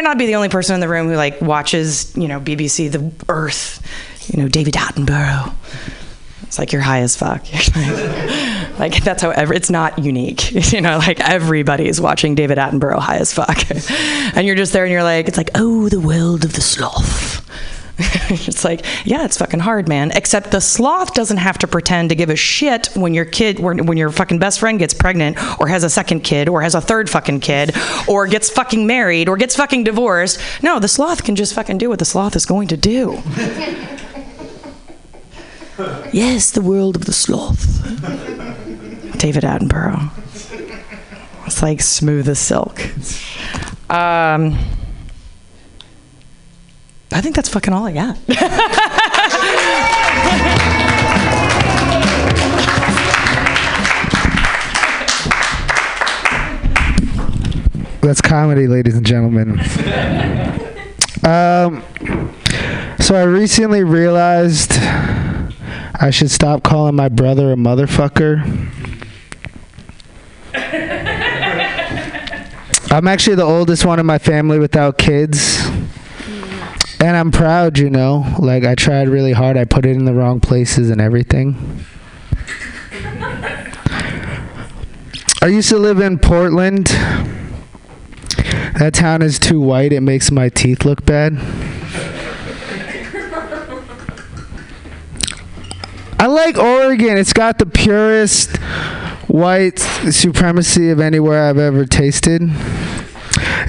might not be the only person in the room who like watches, you know, BBC The Earth, you know, David Attenborough. It's like you're high as fuck. like that's how ever. It's not unique, you know. Like everybody is watching David Attenborough high as fuck, and you're just there and you're like, it's like, oh, the world of the sloth. it's like, yeah, it's fucking hard, man. Except the sloth doesn't have to pretend to give a shit when your kid, when, when your fucking best friend gets pregnant, or has a second kid, or has a third fucking kid, or gets fucking married, or gets fucking divorced. No, the sloth can just fucking do what the sloth is going to do. yes, the world of the sloth. David Attenborough. It's like smooth as silk. Um, I think that's fucking all I got. That's comedy, ladies and gentlemen. um, so I recently realized I should stop calling my brother a motherfucker. I'm actually the oldest one in my family without kids. And I'm proud, you know. Like, I tried really hard. I put it in the wrong places and everything. I used to live in Portland. That town is too white. It makes my teeth look bad. I like Oregon. It's got the purest white supremacy of anywhere I've ever tasted.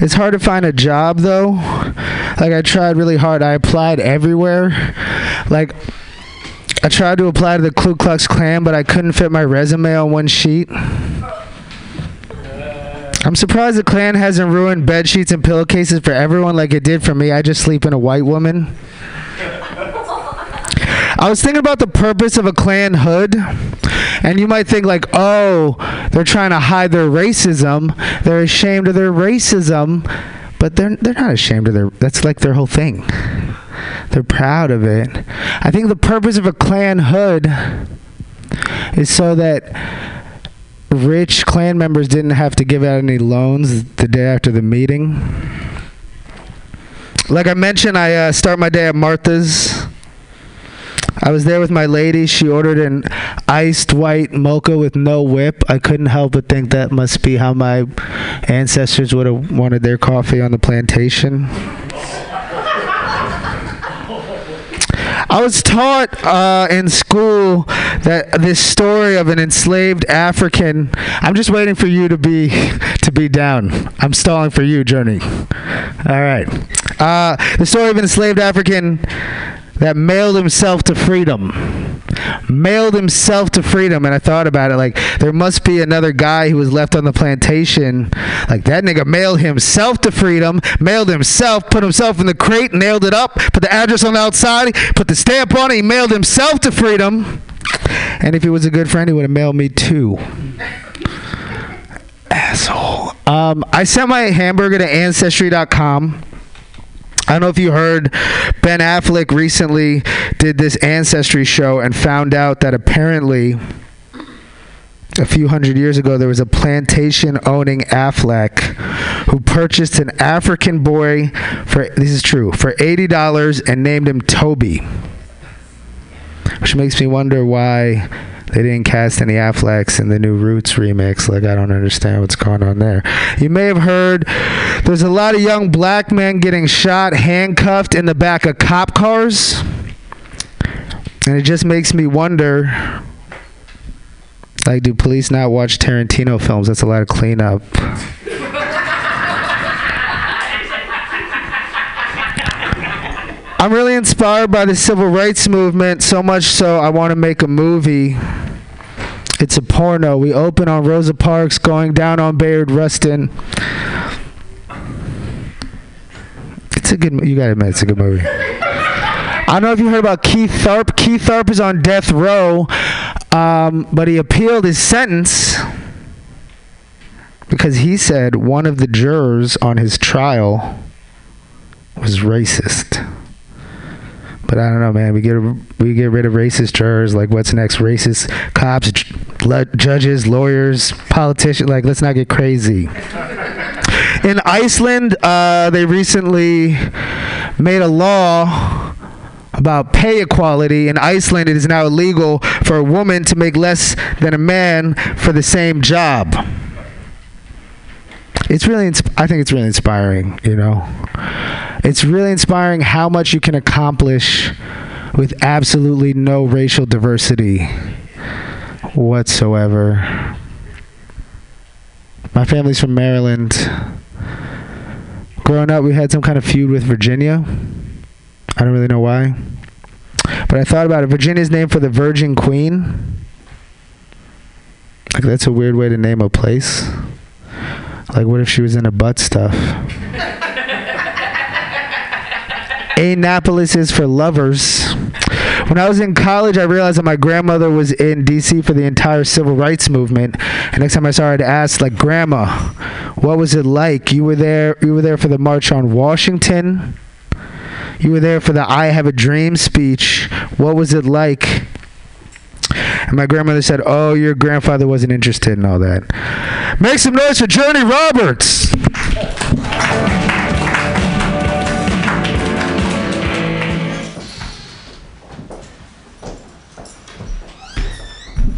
It's hard to find a job though. Like I tried really hard. I applied everywhere. Like I tried to apply to the Ku Klux Klan, but I couldn't fit my resume on one sheet. I'm surprised the Klan hasn't ruined bed sheets and pillowcases for everyone like it did for me. I just sleep in a white woman. I was thinking about the purpose of a Klan hood, and you might think like, oh, they're trying to hide their racism. They're ashamed of their racism, but they're they're not ashamed of their. That's like their whole thing. They're proud of it. I think the purpose of a Klan hood is so that rich Klan members didn't have to give out any loans the day after the meeting. Like I mentioned, I uh, start my day at Martha's. I was there with my lady. She ordered an iced white mocha with no whip. I couldn't help but think that must be how my ancestors would have wanted their coffee on the plantation. I was taught uh, in school that this story of an enslaved African. I'm just waiting for you to be to be down. I'm stalling for you, Journey. All right. Uh, the story of an enslaved African that mailed himself to freedom. Mailed himself to freedom. And I thought about it like, there must be another guy who was left on the plantation. Like, that nigga mailed himself to freedom, mailed himself, put himself in the crate, nailed it up, put the address on the outside, put the stamp on it, he mailed himself to freedom. And if he was a good friend, he would have mailed me too. Asshole. Um, I sent my hamburger to Ancestry.com. I don't know if you heard Ben Affleck recently did this ancestry show and found out that apparently a few hundred years ago there was a plantation owning Affleck who purchased an African boy for this is true for $80 and named him Toby. Which makes me wonder why they didn't cast any Afflecks in the new Roots remix. Like, I don't understand what's going on there. You may have heard there's a lot of young black men getting shot, handcuffed in the back of cop cars. And it just makes me wonder like, do police not watch Tarantino films? That's a lot of cleanup. I'm really inspired by the civil rights movement, so much so I want to make a movie. It's a porno. We open on Rosa Parks, going down on Bayard Rustin. It's a good. You gotta admit, it's a good movie. I don't know if you heard about Keith Tharpe. Keith Tharpe is on death row, um, but he appealed his sentence because he said one of the jurors on his trial was racist. But I don't know, man. We get we get rid of racist jurors. Like, what's next? Racist cops, judges, lawyers, politicians. Like, let's not get crazy. In Iceland, uh, they recently made a law about pay equality. In Iceland, it is now illegal for a woman to make less than a man for the same job. It's really, I think it's really inspiring, you know. It's really inspiring how much you can accomplish with absolutely no racial diversity whatsoever. My family's from Maryland. Growing up, we had some kind of feud with Virginia. I don't really know why. But I thought about it. Virginia's named for the Virgin Queen. Like, that's a weird way to name a place. Like, what if she was in a butt stuff? Annapolis is for lovers. When I was in college, I realized that my grandmother was in D.C. for the entire civil rights movement. And next time I saw her, I'd ask, like, Grandma, what was it like? You were there. You were there for the March on Washington. You were there for the "I Have a Dream" speech. What was it like? And my grandmother said, "Oh, your grandfather wasn't interested in all that." Make some noise for Journey Roberts.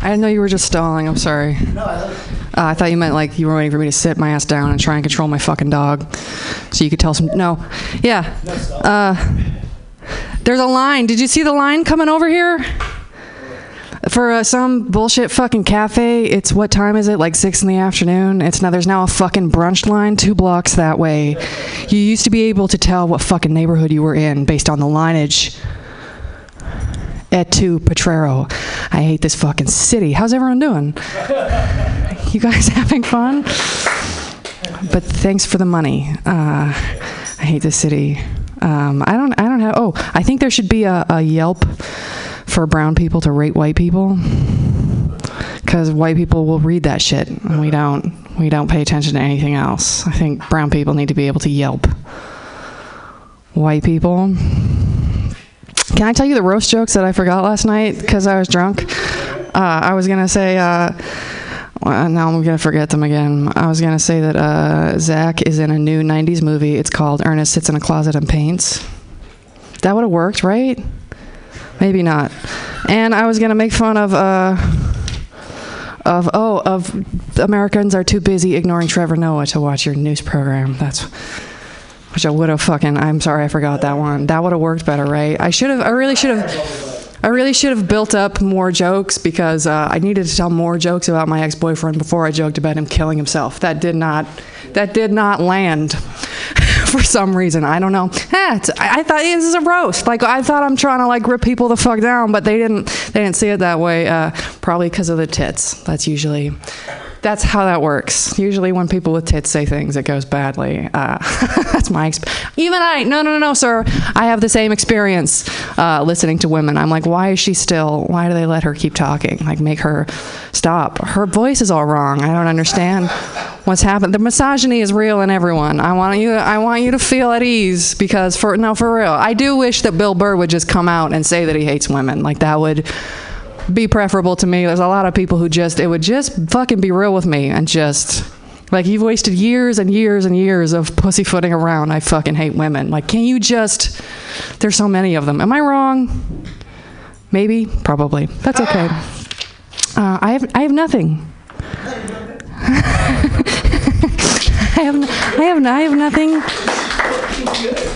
I didn't know you were just stalling. I'm sorry. No, I uh, I thought you meant like you were waiting for me to sit my ass down and try and control my fucking dog, so you could tell some. No, yeah. Uh, there's a line. Did you see the line coming over here? For uh, some bullshit fucking cafe, it's what time is it? Like six in the afternoon. It's now there's now a fucking brunch line two blocks that way. You used to be able to tell what fucking neighborhood you were in based on the lineage at 2 Potrero. I hate this fucking city. How's everyone doing? you guys having fun? But thanks for the money. Uh, I hate this city. Um, I don't. I don't have. Oh, I think there should be a, a Yelp for brown people to rate white people, because white people will read that shit, and we don't. We don't pay attention to anything else. I think brown people need to be able to Yelp. White people. Can I tell you the roast jokes that I forgot last night because I was drunk? Uh, I was gonna say. Uh, well, now I'm gonna forget them again. I was gonna say that uh, Zach is in a new '90s movie. It's called Ernest Sits in a Closet and Paints. That would have worked, right? Maybe not. And I was gonna make fun of. Uh, of oh of Americans are too busy ignoring Trevor Noah to watch your news program. That's which I would have fucking. I'm sorry, I forgot that one. That would have worked better, right? I should have. I really should have. I really should have built up more jokes because uh, I needed to tell more jokes about my ex-boyfriend before I joked about him killing himself. That did not. That did not land. For some reason, I don't know. Eh, I, I thought this is a roast. Like I thought I'm trying to like rip people the fuck down, but they didn't. They didn't see it that way. Uh, probably because of the tits. That's usually that's how that works. Usually, when people with tits say things, it goes badly. Uh, that's my experience. Even I, no, no, no, no, sir. I have the same experience uh, listening to women. I'm like, why is she still? Why do they let her keep talking? Like, make her stop. Her voice is all wrong. I don't understand what's happened. The misogyny is real in everyone. I want you. I want you to feel at ease because for no, for real. I do wish that Bill Burr would just come out and say that he hates women. Like that would be preferable to me. There's a lot of people who just it would just fucking be real with me and just like you've wasted years and years and years of pussyfooting around. I fucking hate women. Like, can you just? There's so many of them. Am I wrong? Maybe, probably. That's okay. Uh, I have I have nothing. I have I have I have nothing.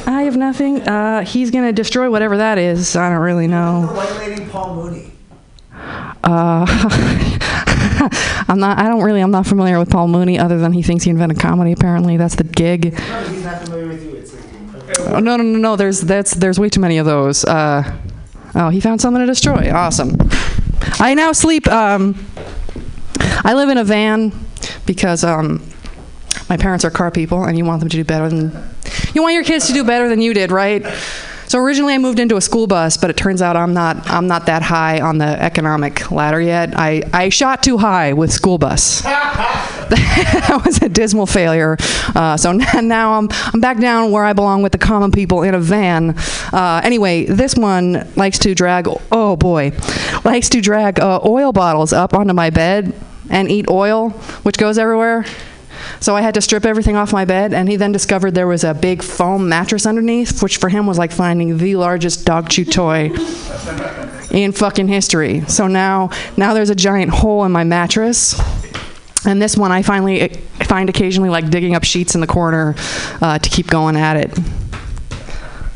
I have nothing. Uh, he's gonna destroy whatever that is. I don't really know. White lady Paul Mooney. Uh, I'm not. I don't really. I'm not familiar with Paul Mooney, other than he thinks he invented comedy. Apparently, that's the gig. No, he's not familiar with you. It's like, Oh, no, no, no, no. There's that's there's way too many of those. Uh, oh, he found something to destroy. Awesome. I now sleep. Um, I live in a van because um, my parents are car people, and you want them to do better than you want your kids to do better than you did, right? So originally I moved into a school bus, but it turns out I'm not I'm not that high on the economic ladder yet. I, I shot too high with school bus. that was a dismal failure. Uh, so now I'm I'm back down where I belong with the common people in a van. Uh, anyway, this one likes to drag oh boy, likes to drag uh, oil bottles up onto my bed and eat oil, which goes everywhere. So I had to strip everything off my bed, and he then discovered there was a big foam mattress underneath, which for him was like finding the largest dog chew toy in fucking history. So now, now there's a giant hole in my mattress. And this one, I finally find occasionally like digging up sheets in the corner uh, to keep going at it.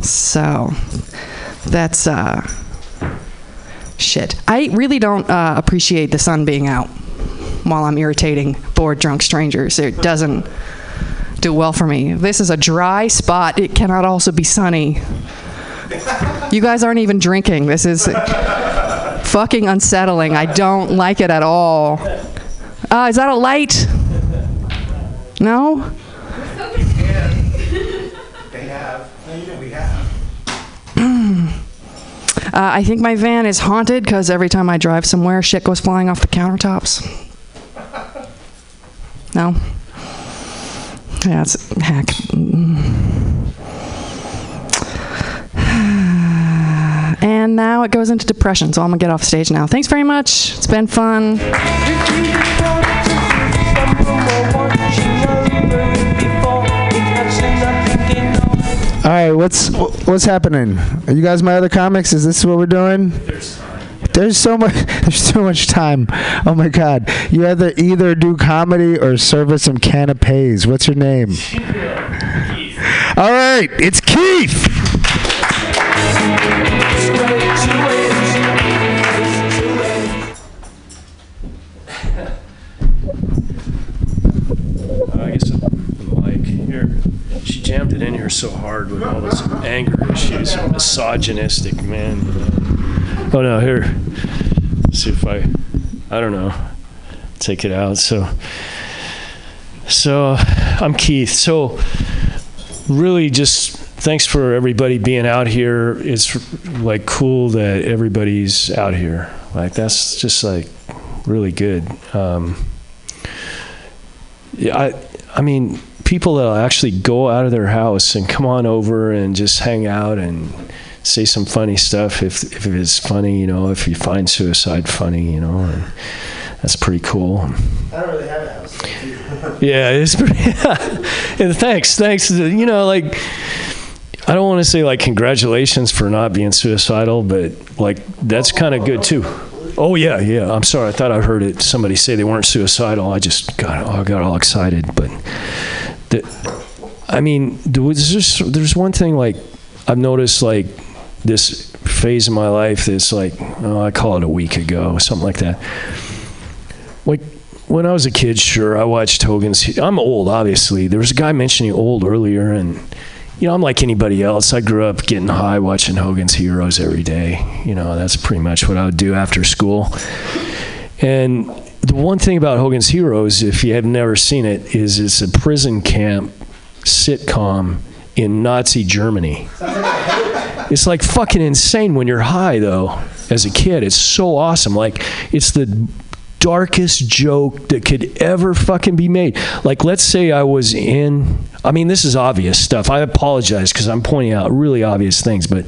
So that's uh, shit. I really don't uh, appreciate the sun being out while I'm irritating bored drunk strangers. It doesn't do well for me. This is a dry spot. It cannot also be sunny. You guys aren't even drinking. This is fucking unsettling. I don't like it at all. Uh, is that a light? No? Uh, I think my van is haunted because every time I drive somewhere, shit goes flying off the countertops. No? Yeah, it's heck. And now it goes into depression, so I'm gonna get off stage now. Thanks very much. It's been fun. All right, what's what's happening? Are you guys my other comics? Is this what we're doing? There's so much. There's so much time. Oh my God! You either either do comedy or serve us some canapes. What's your name? All right, it's Keith. Jammed it in here so hard with all this anger issues, misogynistic man. Oh no, here. see if I, I don't know, take it out. So, so I'm Keith. So, really, just thanks for everybody being out here. It's like cool that everybody's out here. Like that's just like really good. Um, yeah, I, I mean, people that'll actually go out of their house and come on over and just hang out and say some funny stuff if if it's funny, you know, if you find suicide funny, you know, and that's pretty cool. I don't really have a house. Yeah, it's pretty. and thanks, thanks. You know, like I don't want to say like congratulations for not being suicidal, but like that's kind of good too. Oh yeah, yeah. I'm sorry. I thought I heard it. Somebody say they weren't suicidal. I just got I got all excited. But the, I mean, there was just there's one thing like I've noticed like this phase of my life that's like oh, I call it a week ago, something like that. Like when I was a kid, sure, I watched Hogan's. I'm old, obviously. There was a guy mentioning old earlier, and you know, I'm like anybody else. I grew up getting high watching Hogan's Heroes every day. You know, that's pretty much what I would do after school. And the one thing about Hogan's Heroes, if you have never seen it, is it's a prison camp sitcom in Nazi Germany. It's like fucking insane when you're high, though, as a kid. It's so awesome. Like, it's the darkest joke that could ever fucking be made. Like, let's say I was in, I mean, this is obvious stuff. I apologize because I'm pointing out really obvious things, but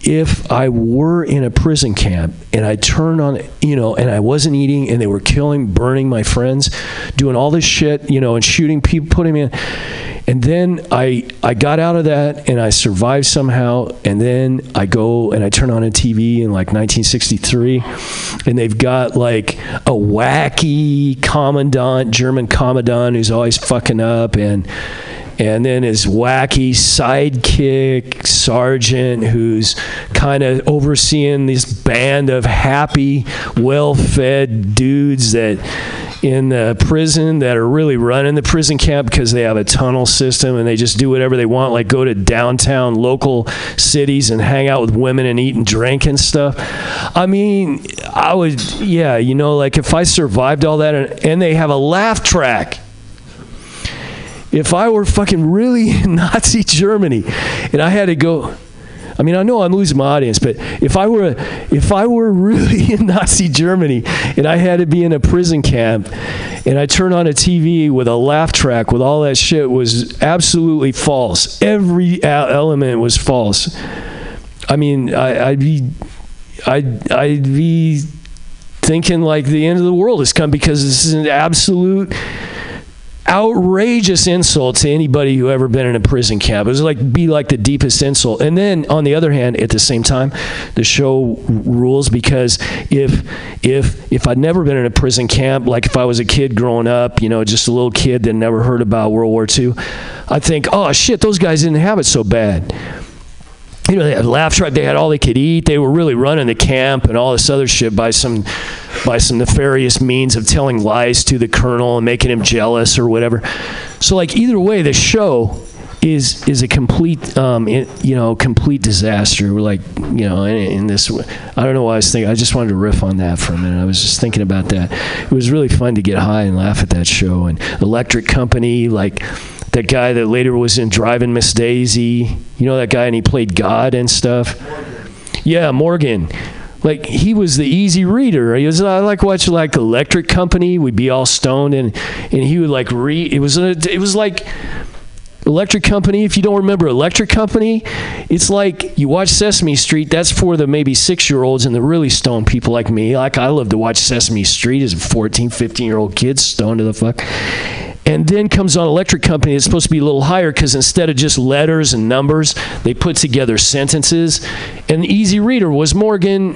if I were in a prison camp and I turned on, you know, and I wasn't eating and they were killing, burning my friends, doing all this shit, you know, and shooting people, putting me in. And then I I got out of that and I survived somehow. And then I go and I turn on a TV in like 1963, and they've got like a wacky commandant, German commandant who's always fucking up, and and then his wacky sidekick sergeant who's kind of overseeing this band of happy, well-fed dudes that in the prison that are really running the prison camp because they have a tunnel system and they just do whatever they want, like go to downtown local cities and hang out with women and eat and drink and stuff. I mean, I would, yeah, you know, like if I survived all that and, and they have a laugh track if I were fucking really Nazi Germany and I had to go I mean, I know I'm losing my audience, but if I were if I were really in Nazi Germany and I had to be in a prison camp and I turned on a TV with a laugh track with all that shit was absolutely false. Every element was false. I mean, I, I'd be I'd I'd be thinking like the end of the world has come because this is an absolute outrageous insult to anybody who ever been in a prison camp. It was like be like the deepest insult. And then on the other hand, at the same time, the show rules because if if if I'd never been in a prison camp, like if I was a kid growing up, you know, just a little kid that never heard about World War II, I think, oh shit, those guys didn't have it so bad you know, they had laugh track. They had all they could eat. They were really running the camp and all this other shit by some, by some nefarious means of telling lies to the colonel and making him jealous or whatever. So, like either way, the show is is a complete, um, you know, complete disaster. We're like, you know, in, in this, I don't know why I was thinking. I just wanted to riff on that for a minute. I was just thinking about that. It was really fun to get high and laugh at that show. And Electric Company, like that guy that later was in Driving Miss Daisy. You know that guy, and he played God and stuff. Yeah, Morgan. Like he was the easy reader. He was I like watching like Electric Company. We'd be all stoned, and and he would like read. It was a, it was like Electric Company. If you don't remember Electric Company, it's like you watch Sesame Street. That's for the maybe six year olds and the really stoned people like me. Like I love to watch Sesame Street as a 14, 15 year old kid stoned to the fuck. And then comes on Electric Company. It's supposed to be a little higher because instead of just letters and numbers, they put together sentences. And easy reader was Morgan.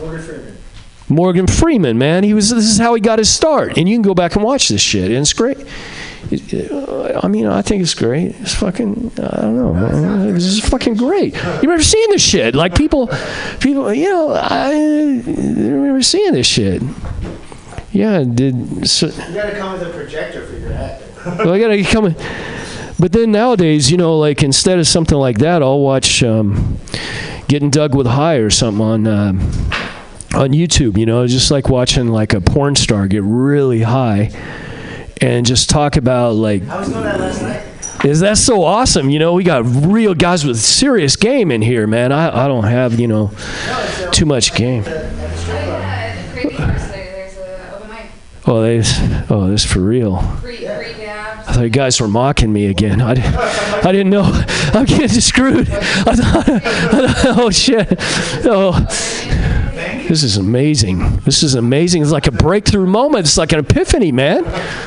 Morgan Freeman. Morgan Freeman, man. He was. This is how he got his start. And you can go back and watch this shit. And it's great. I mean, I think it's great. It's fucking. I don't know. This is fucking great. You remember seeing this shit? Like people, people. You know, I remember seeing this shit. Yeah, did so, You gotta come with a projector for your hat. well, I gotta come. in- But then nowadays, you know, like instead of something like that, I'll watch um, "Getting Doug with High" or something on um, on YouTube. You know, just like watching like a porn star get really high and just talk about like I was doing that last night. is that so awesome? You know, we got real guys with serious game in here, man. I, I don't have, you know, too much game. at the strip club. Yeah, at Crazy Horse, there- there's a open mic. Oh, they, oh, this for real. Free, free dabs. I thought you guys were mocking me again. I, I didn't know. I'm getting screwed. I thought, I thought, oh shit. Oh, this is amazing. This is amazing. It's like a breakthrough moment. It's like an epiphany, man.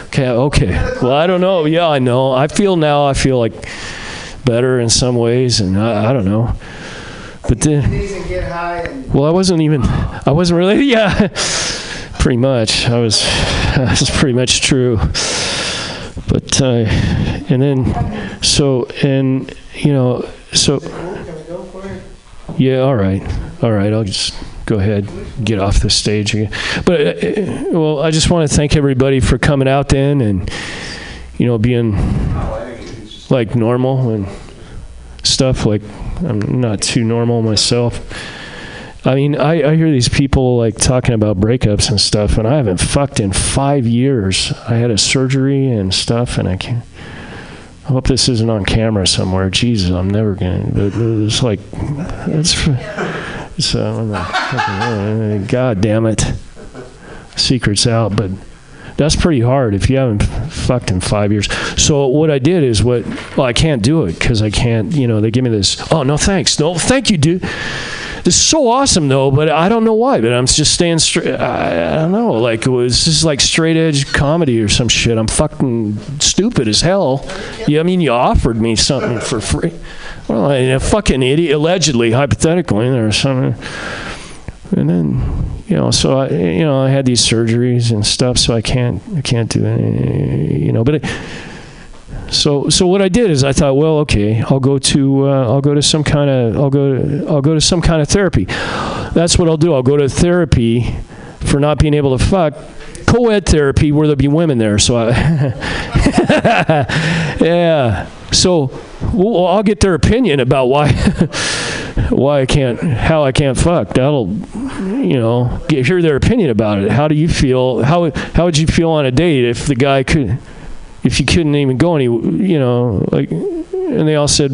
Okay, okay. Well, I don't know. Yeah, I know. I feel now. I feel like better in some ways, and I, I don't know. But then. Well, I wasn't even. I wasn't really. Yeah, pretty much. I was. That's pretty much true. But uh, and then so and you know so yeah. All right. All right. I'll just go ahead get off the stage again. But uh, uh, well, I just want to thank everybody for coming out then and you know being like normal and stuff. Like I'm not too normal myself. I mean, I, I hear these people like talking about breakups and stuff, and I haven't fucked in five years. I had a surgery and stuff, and I can't. I hope this isn't on camera somewhere. Jesus, I'm never gonna. But it's like, it's, it's uh, God damn it, secrets out. But that's pretty hard if you haven't fucked in five years. So what I did is what. Well, I can't do it because I can't. You know, they give me this. Oh no, thanks. No, thank you, dude. This is so awesome though, but I don't know why. But I'm just staying straight. I, I don't know. Like it was just like straight edge comedy or some shit. I'm fucking stupid as hell. Yeah, I mean, you offered me something for free. Well, a fucking idiot, allegedly, hypothetically, or something. And then, you know, so I, you know, I had these surgeries and stuff, so I can't, I can't do any, you know, but. It, so, so what I did is I thought, well, okay, I'll go to uh, I'll go to some kind of I'll go to, I'll go to some kind of therapy. That's what I'll do. I'll go to therapy for not being able to fuck. Co-ed therapy where there'll be women there. So, I yeah. So, well, I'll get their opinion about why why I can't how I can't fuck. That'll you know get, hear their opinion about it. How do you feel? How how would you feel on a date if the guy could? if you couldn't even go any, you know, like, and they all said,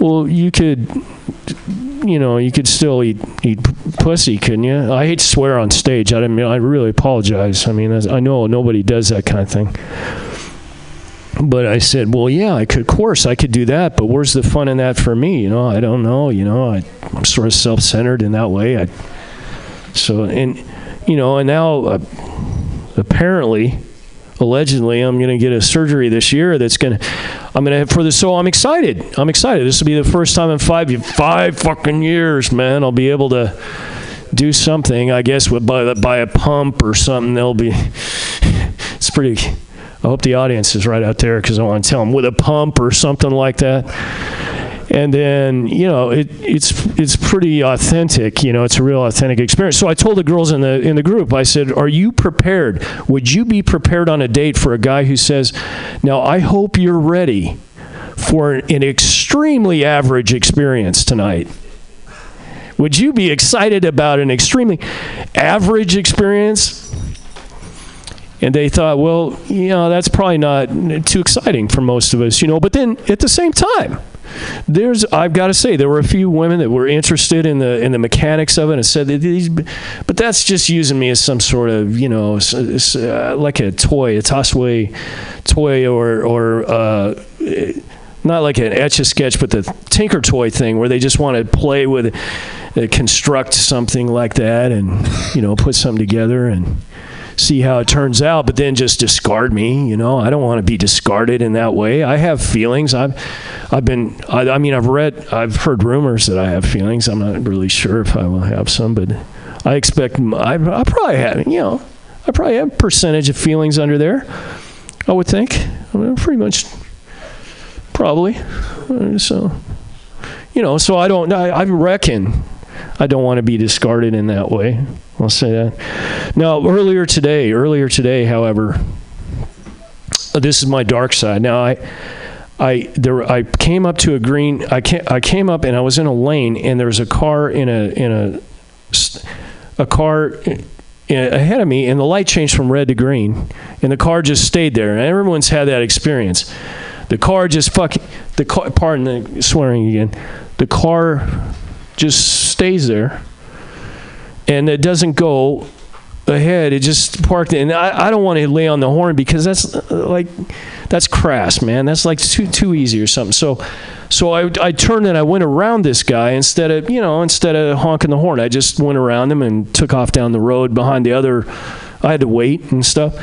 well, you could, you know, you could still eat eat pussy, couldn't you? I hate to swear on stage. I mean. I really apologize. I mean, I know nobody does that kind of thing. But I said, well, yeah, I could. Of course, I could do that. But where's the fun in that for me? You know, I don't know. You know, I, I'm sort of self-centered in that way. I, so and, you know, and now uh, apparently allegedly I'm going to get a surgery this year that's going to I'm going to have for this so I'm excited. I'm excited. This will be the first time in 5 5 fucking years, man. I'll be able to do something, I guess with by by a pump or something. They'll be it's pretty I hope the audience is right out there because I want to tell them with a pump or something like that. And then you know it, it's it's pretty authentic. You know, it's a real authentic experience. So I told the girls in the in the group, I said, "Are you prepared? Would you be prepared on a date for a guy who says, now I hope you're ready for an extremely average experience tonight." Would you be excited about an extremely average experience? And they thought, well, you know, that's probably not too exciting for most of us, you know. But then at the same time, there's I've got to say there were a few women that were interested in the in the mechanics of it and said these, but that's just using me as some sort of you know uh, like a toy, a tossaway toy or or. Uh, not like an etch a sketch, but the Tinker Toy thing where they just want to play with, uh, construct something like that, and you know, put something together and see how it turns out. But then just discard me. You know, I don't want to be discarded in that way. I have feelings. I've, I've been. I, I mean, I've read, I've heard rumors that I have feelings. I'm not really sure if I will have some, but I expect. I, I probably have. You know, I probably have a percentage of feelings under there. I would think. I mean, pretty much probably. So, you know, so I don't. I, I reckon I don't want to be discarded in that way. I'll say that. Now, earlier today, earlier today, however, uh, this is my dark side. Now, I. I there I came up to a green I came, I came up and I was in a lane and there was a car in a in a a car ahead of me and the light changed from red to green and the car just stayed there and everyone's had that experience the car just fucking the car pardon the swearing again the car just stays there and it doesn't go ahead it just parked and i, I don't want to lay on the horn because that's uh, like that's crass man. That's like too too easy or something. So so I, I turned and I went around this guy instead of you know instead of honking the horn. I just went around him and took off down the road behind the other I had to wait and stuff.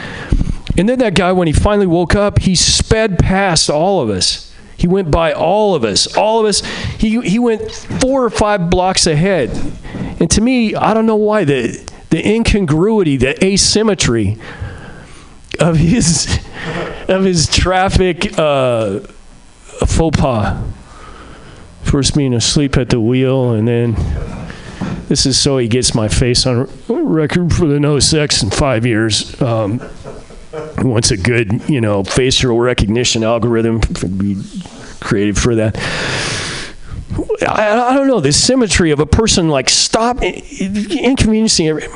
And then that guy when he finally woke up he sped past all of us. He went by all of us all of us. He, he went four or five blocks ahead and to me I don't know why the the incongruity the asymmetry of his of his traffic uh, faux pas. First being asleep at the wheel, and then this is so he gets my face on record for the no sex in five years. Um, wants a good, you know, facial recognition algorithm be created for that. I, I don't know the symmetry of a person like stop inconveniencing. Every,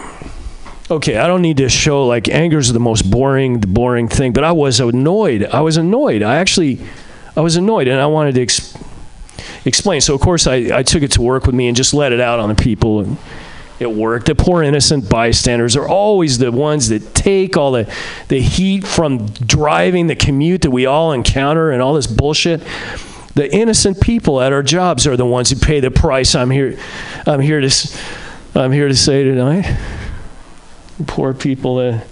okay, I don't need to show like anger is the most boring, the boring thing, but I was annoyed. I was annoyed. I actually, I was annoyed, and I wanted to ex- explain. So of course I, I took it to work with me and just let it out on the people. And it worked. The poor innocent bystanders are always the ones that take all the the heat from driving the commute that we all encounter and all this bullshit. The innocent people at our jobs are the ones who pay the price. I'm here. I'm here to. I'm here to say tonight poor people that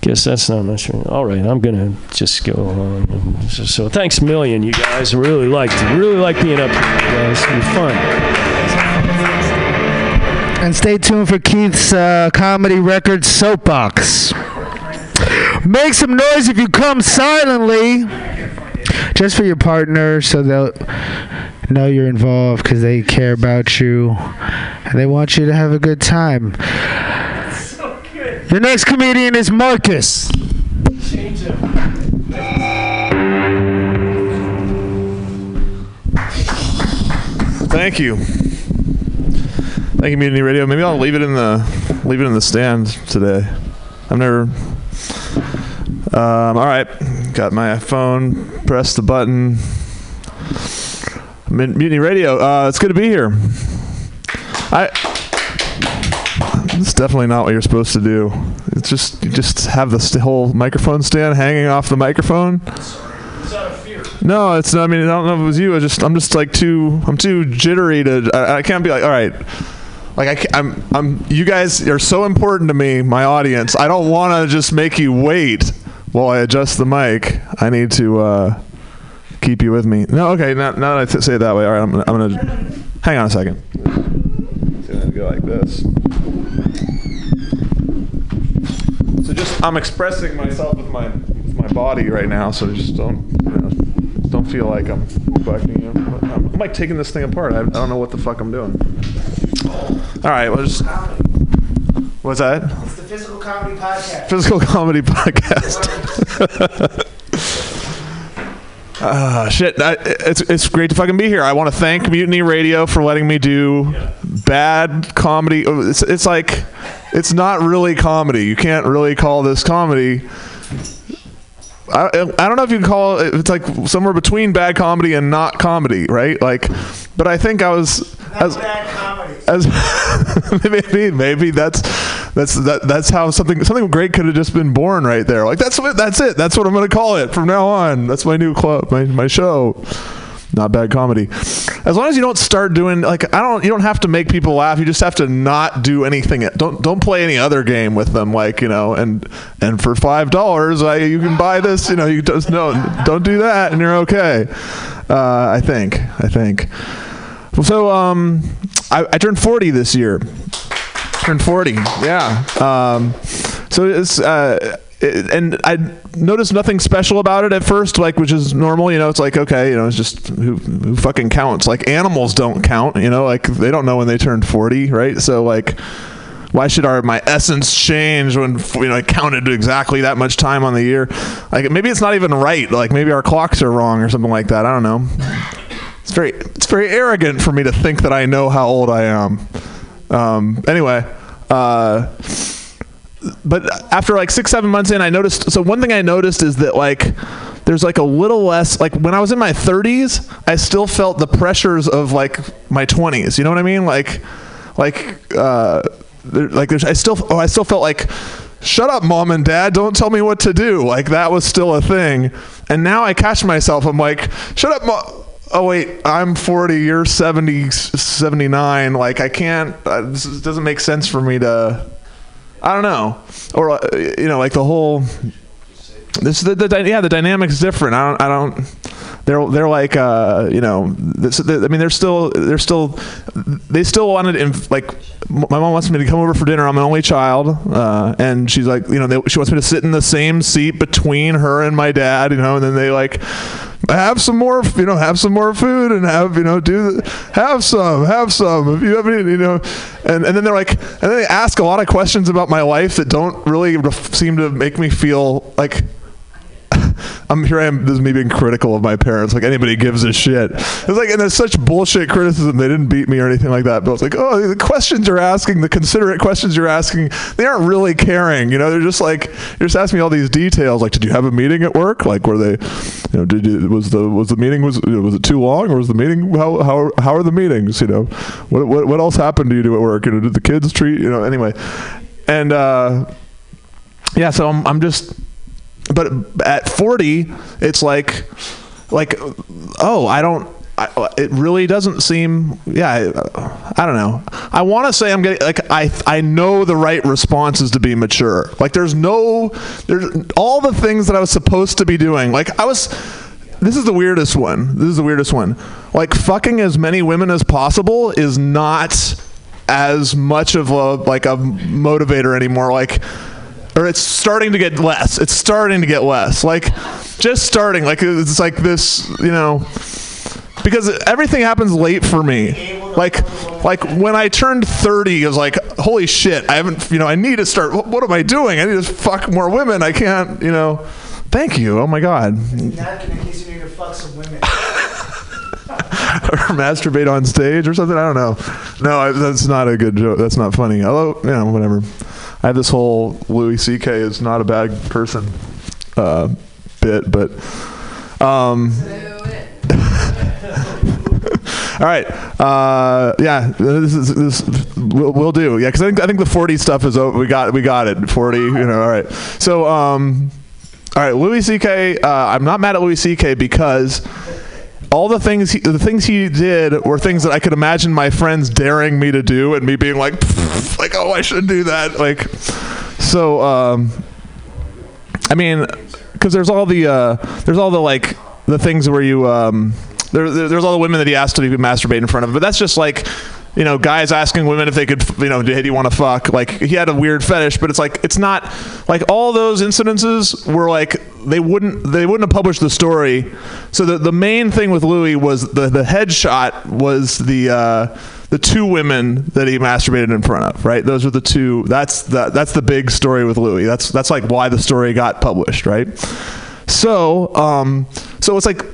guess that's not much all right i'm gonna just go on so, so thanks million you guys really liked really like being up here guys it's been fun And stay tuned for Keith's uh, comedy record Soapbox. Make some noise if you come silently. Just for your partner, so they'll know you're involved because they care about you and they want you to have a good time. Your next comedian is Marcus. Thank you. Thank you, Mutiny Radio. Maybe I'll leave it in the leave it in the stand today. I've never. Um, all right, got my phone. Press the button. Mut- Mutiny Radio. Uh, it's good to be here. I. It's definitely not what you're supposed to do. It's just you just have the st- whole microphone stand hanging off the microphone. No, it's not. I mean, I don't know if it was you. I just, I'm just like too, I'm too jittery to. I, I can't be like, all right, like I, I'm, I'm. You guys are so important to me, my audience. I don't want to just make you wait while I adjust the mic, I need to uh, keep you with me. No, okay. Now, now that I say it that way, all right. I'm, gonna- I'm gonna hang on a second. So then go like this. So just I'm expressing myself with my with my body right now. So just don't you know, don't feel like I'm fucking you. I'm, I'm like taking this thing apart. I, I don't know what the fuck I'm doing. All right. Well, just what's that? It's the Physical Comedy Podcast. Physical comedy podcast. Ah, shit. I, it's, it's great to fucking be here. I want to thank Mutiny Radio for letting me do bad comedy. It's, it's like, it's not really comedy. You can't really call this comedy. I, I don't know if you can call it, it's like somewhere between bad comedy and not comedy, right? Like, but I think I was, as, Bad comedy. as maybe maybe that's that's that that's how something something great could have just been born right there. Like that's what that's it. That's what I'm gonna call it from now on. That's my new club, my my show. Not bad comedy. As long as you don't start doing like I don't you don't have to make people laugh. You just have to not do anything. Don't don't play any other game with them. Like you know and and for five dollars I you can buy this. You know you just no don't do that and you're okay. Uh, I think I think. So um, I, I turned 40 this year. Turned 40, yeah. Um, so it's uh, and I noticed nothing special about it at first, like which is normal. You know, it's like okay, you know, it's just who who fucking counts? Like animals don't count. You know, like they don't know when they turned 40, right? So like. Why should our my essence change when you know I counted exactly that much time on the year? Like maybe it's not even right. Like maybe our clocks are wrong or something like that. I don't know. It's very it's very arrogant for me to think that I know how old I am. Um, anyway, uh, but after like six seven months in, I noticed. So one thing I noticed is that like there's like a little less like when I was in my 30s, I still felt the pressures of like my 20s. You know what I mean? Like like uh, there, like there's I still oh I still felt like shut up mom and dad don't tell me what to do like that was still a thing and now i catch myself i'm like shut up mom oh wait i'm 40 you're 70 79 like i can't uh, this is- doesn't make sense for me to i don't know. Or uh, you know like the whole this the, the yeah the dynamic's different i don't i don't they're they're like uh you know i mean they're still they're still they still wanted in like my mom wants me to come over for dinner. I'm an only child uh and she's like you know they, she wants me to sit in the same seat between her and my dad you know and then they like have some more you know have some more food and have you know do have some have some if you have any you know? And and then they're like and then they ask a lot of questions about my life that don't really ref- seem to make me feel like I'm here. I am. This is me being critical of my parents. Like anybody gives a shit. It's like, and there's such bullshit criticism. They didn't beat me or anything like that. But it's like, oh, the questions you're asking, the considerate questions you're asking, they aren't really caring. You know, they're just like, you're just asking me all these details. Like, did you have a meeting at work? Like, were they, you know, did you, was the was the meeting was was it too long or was the meeting how how how are the meetings? You know, what what what else happened to you at work? You know, did the kids treat you know anyway, and uh, yeah. So I'm I'm just but at 40 it's like like oh i don't I, it really doesn't seem yeah i, I don't know. I want to say i'm getting like i i know the right responses to be mature. Like there's no there's all the things that i was supposed to be doing like i was this is the weirdest one. This is the weirdest one. Like fucking as many women as possible is not as much of a like a motivator anymore. Like or it's starting to get less. It's starting to get less. Like just starting. Like it's like this, you know, because everything happens late for me. Like like when I turned 30, it was like holy shit. I haven't, you know, I need to start. What, what am I doing? I need to fuck more women. I can't, you know. Thank you. Oh my god. To fuck some women. or masturbate on stage or something. I don't know. No, I, that's not a good joke. That's not funny. Although, you know, whatever. I have this whole Louis C.K. is not a bad person uh, bit, but. Um, all right. Uh, yeah, this is this we'll, we'll do. Yeah, because I think I think the forty stuff is over. We got we got it. Forty. You know. All right. So um, all right. Louis C.K. Uh, I'm not mad at Louis C.K. because all the things he, the things he did were things that I could imagine my friends daring me to do and me being like like oh I shouldn't do that like so um I mean, because there's all the uh, there's all the like the things where you um, there- there's all the women that he asked to masturbate in front of, but that's just like. You know, guys asking women if they could, you know, did you want to fuck? Like he had a weird fetish, but it's like it's not like all those incidences were like they wouldn't they wouldn't have published the story. So the the main thing with Louis was the the headshot was the uh, the two women that he masturbated in front of, right? Those are the two. That's the that's the big story with Louis. That's that's like why the story got published, right? So um, so it's like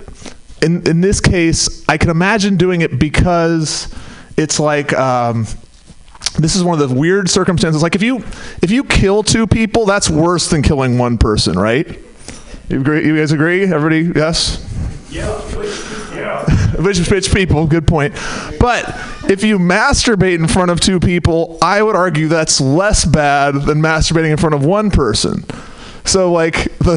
in in this case, I can imagine doing it because it's like. Um, this is one of the weird circumstances. Like if you if you kill two people, that's worse than killing one person, right? You agree? You guys agree? Everybody? Yes. Yeah. Yeah. which people, good point. But if you masturbate in front of two people, I would argue that's less bad than masturbating in front of one person. So like the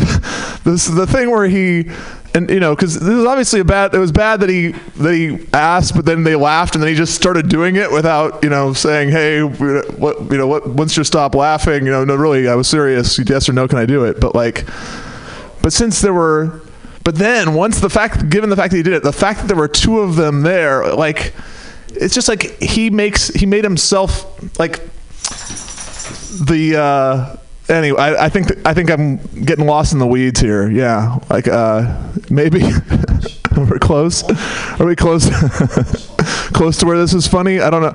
this the thing where he and you know because this is obviously a bad it was bad that he that he asked but then they laughed and then he just started doing it without you know saying hey what you know what once you stop laughing you know no really I was serious yes or no can I do it but like but since there were, but then once the fact, given the fact that he did it, the fact that there were two of them there, like, it's just like he makes he made himself like the. uh Anyway, I, I think th- I think I'm getting lost in the weeds here. Yeah, like uh, maybe we're close. Are we close? close to where this is funny? I don't know.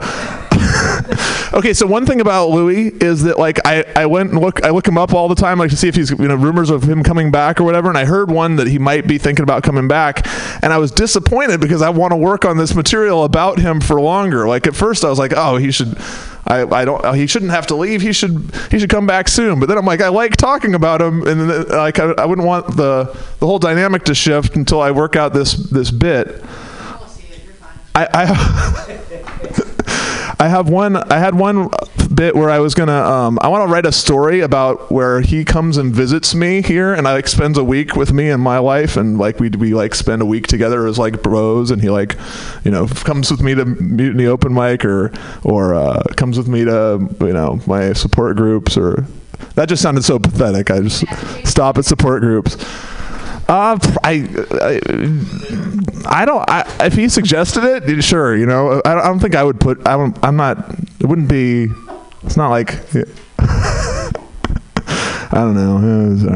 okay, so one thing about Louis is that like I, I went and look I look him up all the time like to see if he's you know rumors of him coming back or whatever and I heard one that he might be thinking about coming back and I was disappointed because I want to work on this material about him for longer. Like at first I was like, "Oh, he should I, I don't. Uh, he shouldn't have to leave. He should. He should come back soon. But then I'm like, I like talking about him, and then, uh, like I, I wouldn't want the the whole dynamic to shift until I work out this this bit. I, I I have one. I had one bit where I was gonna. Um, I want to write a story about where he comes and visits me here, and I like spends a week with me and my life, and like we we like spend a week together as like bros, and he like, you know, comes with me to mutiny open mic or or uh, comes with me to you know my support groups or. That just sounded so pathetic. I just stop at support groups. Uh, I, I, I don't. I, if he suggested it, sure. You know, I don't, I don't think I would put. I don't. I'm not. It wouldn't be. It's not like. I don't know. All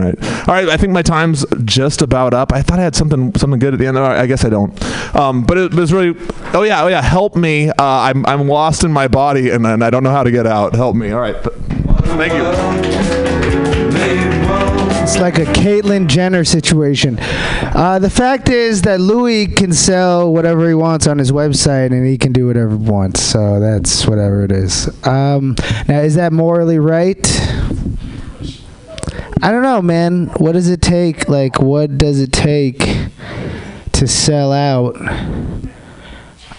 right. All right. I think my time's just about up. I thought I had something something good at the end. I guess I don't. Um, but it was really. Oh yeah. Oh yeah. Help me. Uh, I'm I'm lost in my body and, and I don't know how to get out. Help me. All right. Thank you. It's like a Caitlyn Jenner situation. Uh, the fact is that Louis can sell whatever he wants on his website, and he can do whatever he wants. So that's whatever it is. Um, now, is that morally right? I don't know, man. What does it take? Like, what does it take to sell out?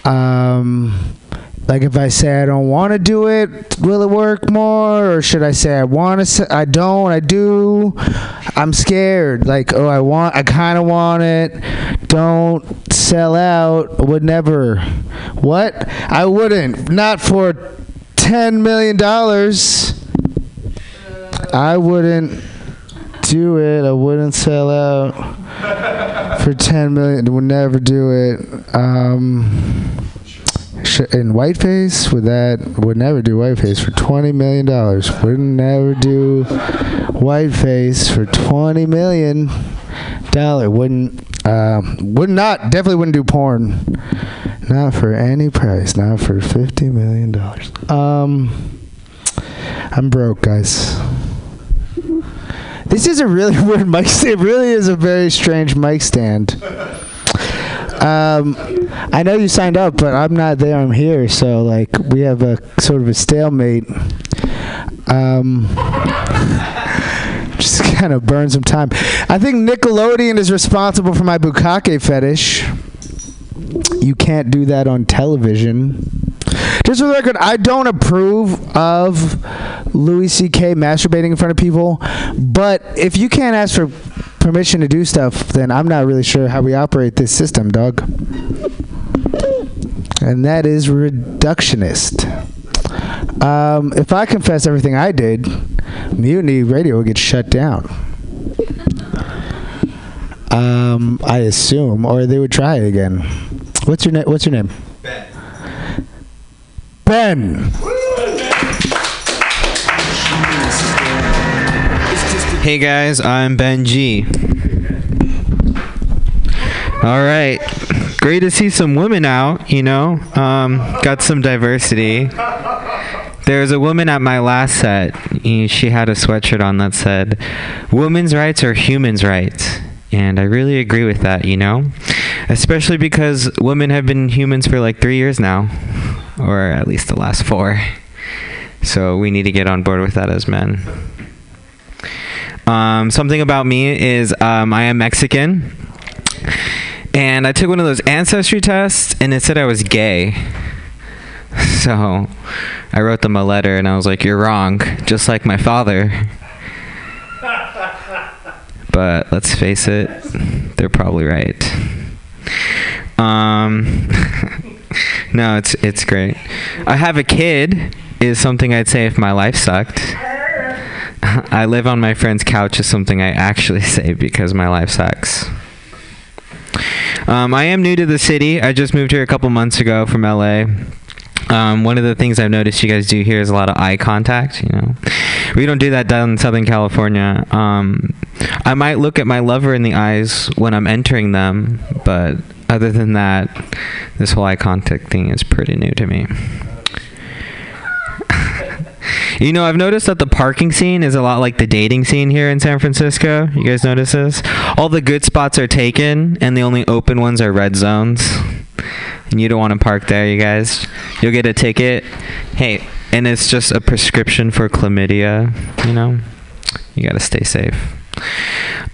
Um, like if I say I don't want to do it, will it work more, or should I say I want to? I don't. I do. I'm scared. Like oh, I want. I kind of want it. Don't sell out. Would never. What? I wouldn't. Not for ten million dollars. I wouldn't do it. I wouldn't sell out for ten million. Would never do it. Um, sh- in whiteface would that would never do whiteface for twenty million dollars. Would never do whiteface for twenty million dollar. Wouldn't um, would not definitely wouldn't do porn. Not for any price. Not for fifty million dollars. Um, I'm broke, guys. This is a really weird mic stand. It really is a very strange mic stand. Um, I know you signed up, but I'm not there. I'm here, so like we have a sort of a stalemate. Um, just kind of burn some time. I think Nickelodeon is responsible for my bukkake fetish. You can't do that on television. Just for the record, I don't approve of Louis C.K. masturbating in front of people, but if you can't ask for permission to do stuff, then I'm not really sure how we operate this system, dog. And that is reductionist. Um, if I confess everything I did, Mutiny Radio would get shut down. Um, I assume, or they would try again. What's your name? What's your name? Ben. Hey guys, I'm Ben G. All right. Great to see some women out, you know. Um, got some diversity. There was a woman at my last set. She had a sweatshirt on that said, Women's rights are humans' rights. And I really agree with that, you know? Especially because women have been humans for like three years now, or at least the last four. So we need to get on board with that as men. Um, something about me is um, I am Mexican. And I took one of those ancestry tests and it said I was gay. So I wrote them a letter and I was like, You're wrong, just like my father. But let's face it, they're probably right. Um, no, it's it's great. I have a kid is something I'd say if my life sucked. I live on my friend's couch is something I actually say because my life sucks. Um, I am new to the city. I just moved here a couple months ago from LA. Um, one of the things I've noticed you guys do here is a lot of eye contact. You know, we don't do that down in Southern California. Um, I might look at my lover in the eyes when I'm entering them, but other than that, this whole eye contact thing is pretty new to me. You know, I've noticed that the parking scene is a lot like the dating scene here in San Francisco. You guys notice this? All the good spots are taken, and the only open ones are red zones. And you don't want to park there, you guys. You'll get a ticket. Hey, and it's just a prescription for chlamydia, you know? You got to stay safe.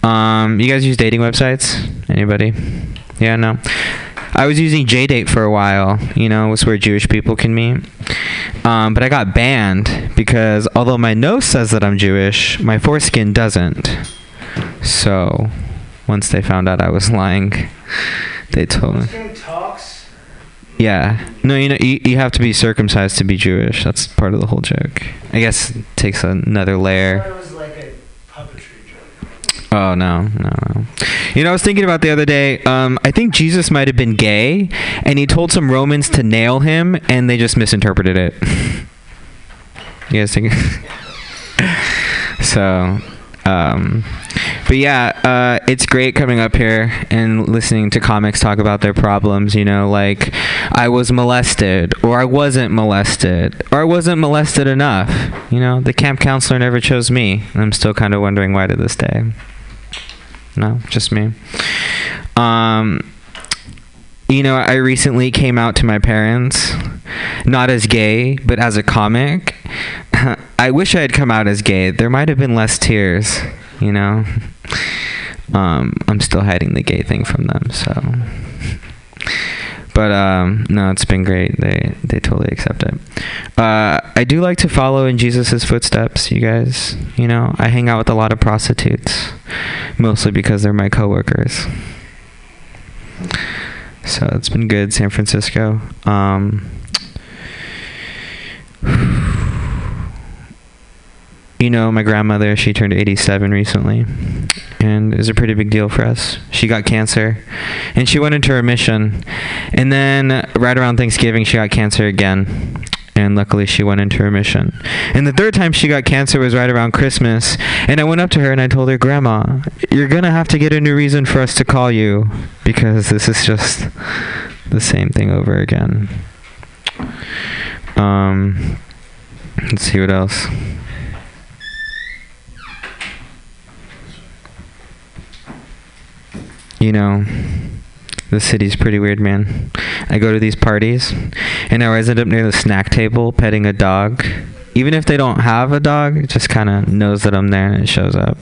Um, you guys use dating websites? Anybody? Yeah, no. I was using JDate for a while. You know, it's where Jewish people can meet. Um, but I got banned because although my nose says that I'm Jewish, my foreskin doesn't. So once they found out I was lying, they told me. Yeah. No, you know, you, you have to be circumcised to be Jewish. That's part of the whole joke. I guess it takes another layer. thought it was like a puppetry joke. Oh no, no. You know, I was thinking about the other day. Um, I think Jesus might have been gay, and he told some Romans to nail him, and they just misinterpreted it. you guys think? so, um, but yeah, uh, it's great coming up here and listening to comics talk about their problems. You know, like I was molested, or I wasn't molested, or I wasn't molested enough. You know, the camp counselor never chose me, and I'm still kind of wondering why to this day. No, just me. Um, you know, I recently came out to my parents, not as gay, but as a comic. I wish I had come out as gay. There might have been less tears, you know. Um, I'm still hiding the gay thing from them, so. But um, no, it's been great. They they totally accept it. Uh, I do like to follow in Jesus's footsteps. You guys, you know, I hang out with a lot of prostitutes, mostly because they're my coworkers. So it's been good, San Francisco. Um, you know, my grandmother, she turned 87 recently, and it was a pretty big deal for us. She got cancer, and she went into remission. And then, right around Thanksgiving, she got cancer again. And luckily, she went into remission. And the third time she got cancer was right around Christmas. And I went up to her and I told her, Grandma, you're to have to get a new reason for us to call you because this is just the same thing over again. Um, let's see what else. You know, the city's pretty weird, man. I go to these parties, and I always end up near the snack table petting a dog. Even if they don't have a dog, it just kind of knows that I'm there and it shows up.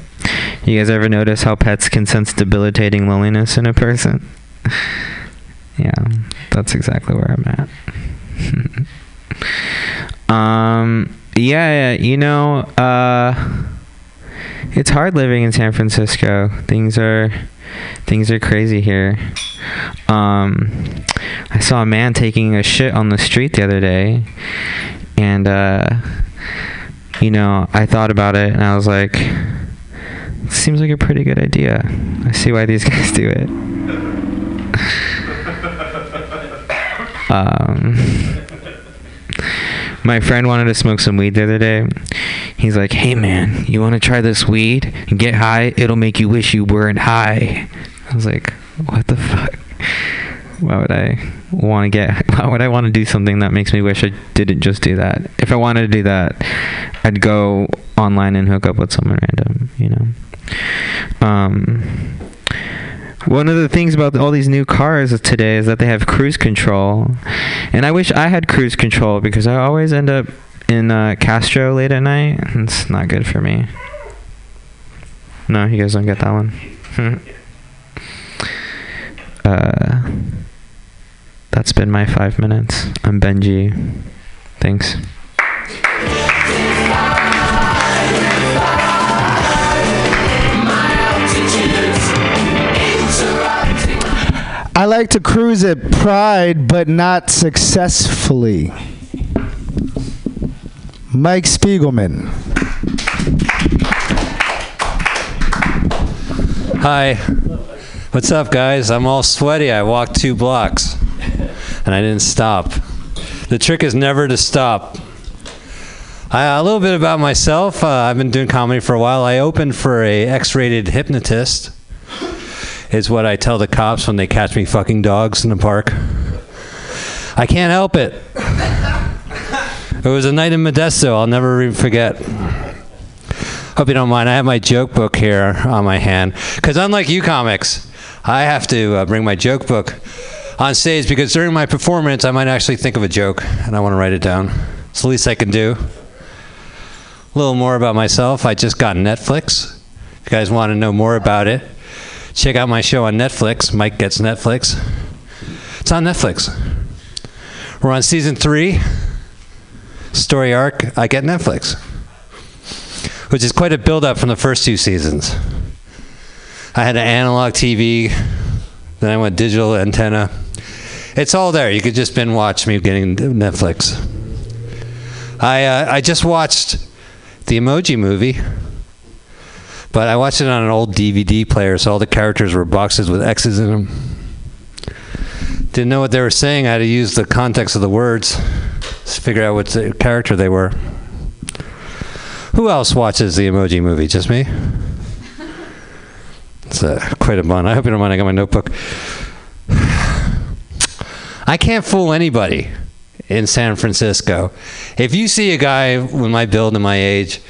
You guys ever notice how pets can sense debilitating loneliness in a person? yeah, that's exactly where I'm at. um, yeah, you know, uh, it's hard living in San Francisco. Things are things are crazy here. Um, I saw a man taking a shit on the street the other day, and uh, you know, I thought about it, and I was like, seems like a pretty good idea. I see why these guys do it. Um, my friend wanted to smoke some weed the other day. He's like, "Hey man, you want to try this weed and get high? It'll make you wish you weren't high." I was like, "What the fuck? Why would I want to get? Why would I want to do something that makes me wish I didn't just do that? If I wanted to do that, I'd go online and hook up with someone random, you know." Um, one of the things about all these new cars today is that they have cruise control, and I wish I had cruise control because I always end up in uh, Castro late at night. It's not good for me. No, you guys don't get that one. uh, that's been my five minutes. I'm Benji. Thanks. I like to cruise at Pride, but not successfully. Mike Spiegelman. Hi. What's up, guys? I'm all sweaty. I walked two blocks and I didn't stop. The trick is never to stop. A little bit about myself. Uh, I've been doing comedy for a while. I opened for a X-rated hypnotist. Is what I tell the cops when they catch me fucking dogs in the park. I can't help it. It was a night in Modesto. I'll never re- forget. Hope you don't mind. I have my joke book here on my hand. Because unlike you comics, I have to uh, bring my joke book on stage because during my performance, I might actually think of a joke and I want to write it down. It's the least I can do. A little more about myself. I just got Netflix. If you guys want to know more about it, check out my show on Netflix. Mike Gets Netflix. It's on Netflix. We're on season three. Story arc, I get Netflix which is quite a build up from the first two seasons. I had an analog TV, then I went digital antenna. It's all there. You could just binge watch me getting Netflix. I uh, I just watched the Emoji Movie, but I watched it on an old DVD player, so all the characters were boxes with X's in them. Didn't know what they were saying. I had to use the context of the words to figure out what the character they were. Who else watches the Emoji Movie? Just me? It's uh, quite a bun. I hope you don't mind. I got my notebook. I can't fool anybody in San Francisco. If you see a guy with my build and my age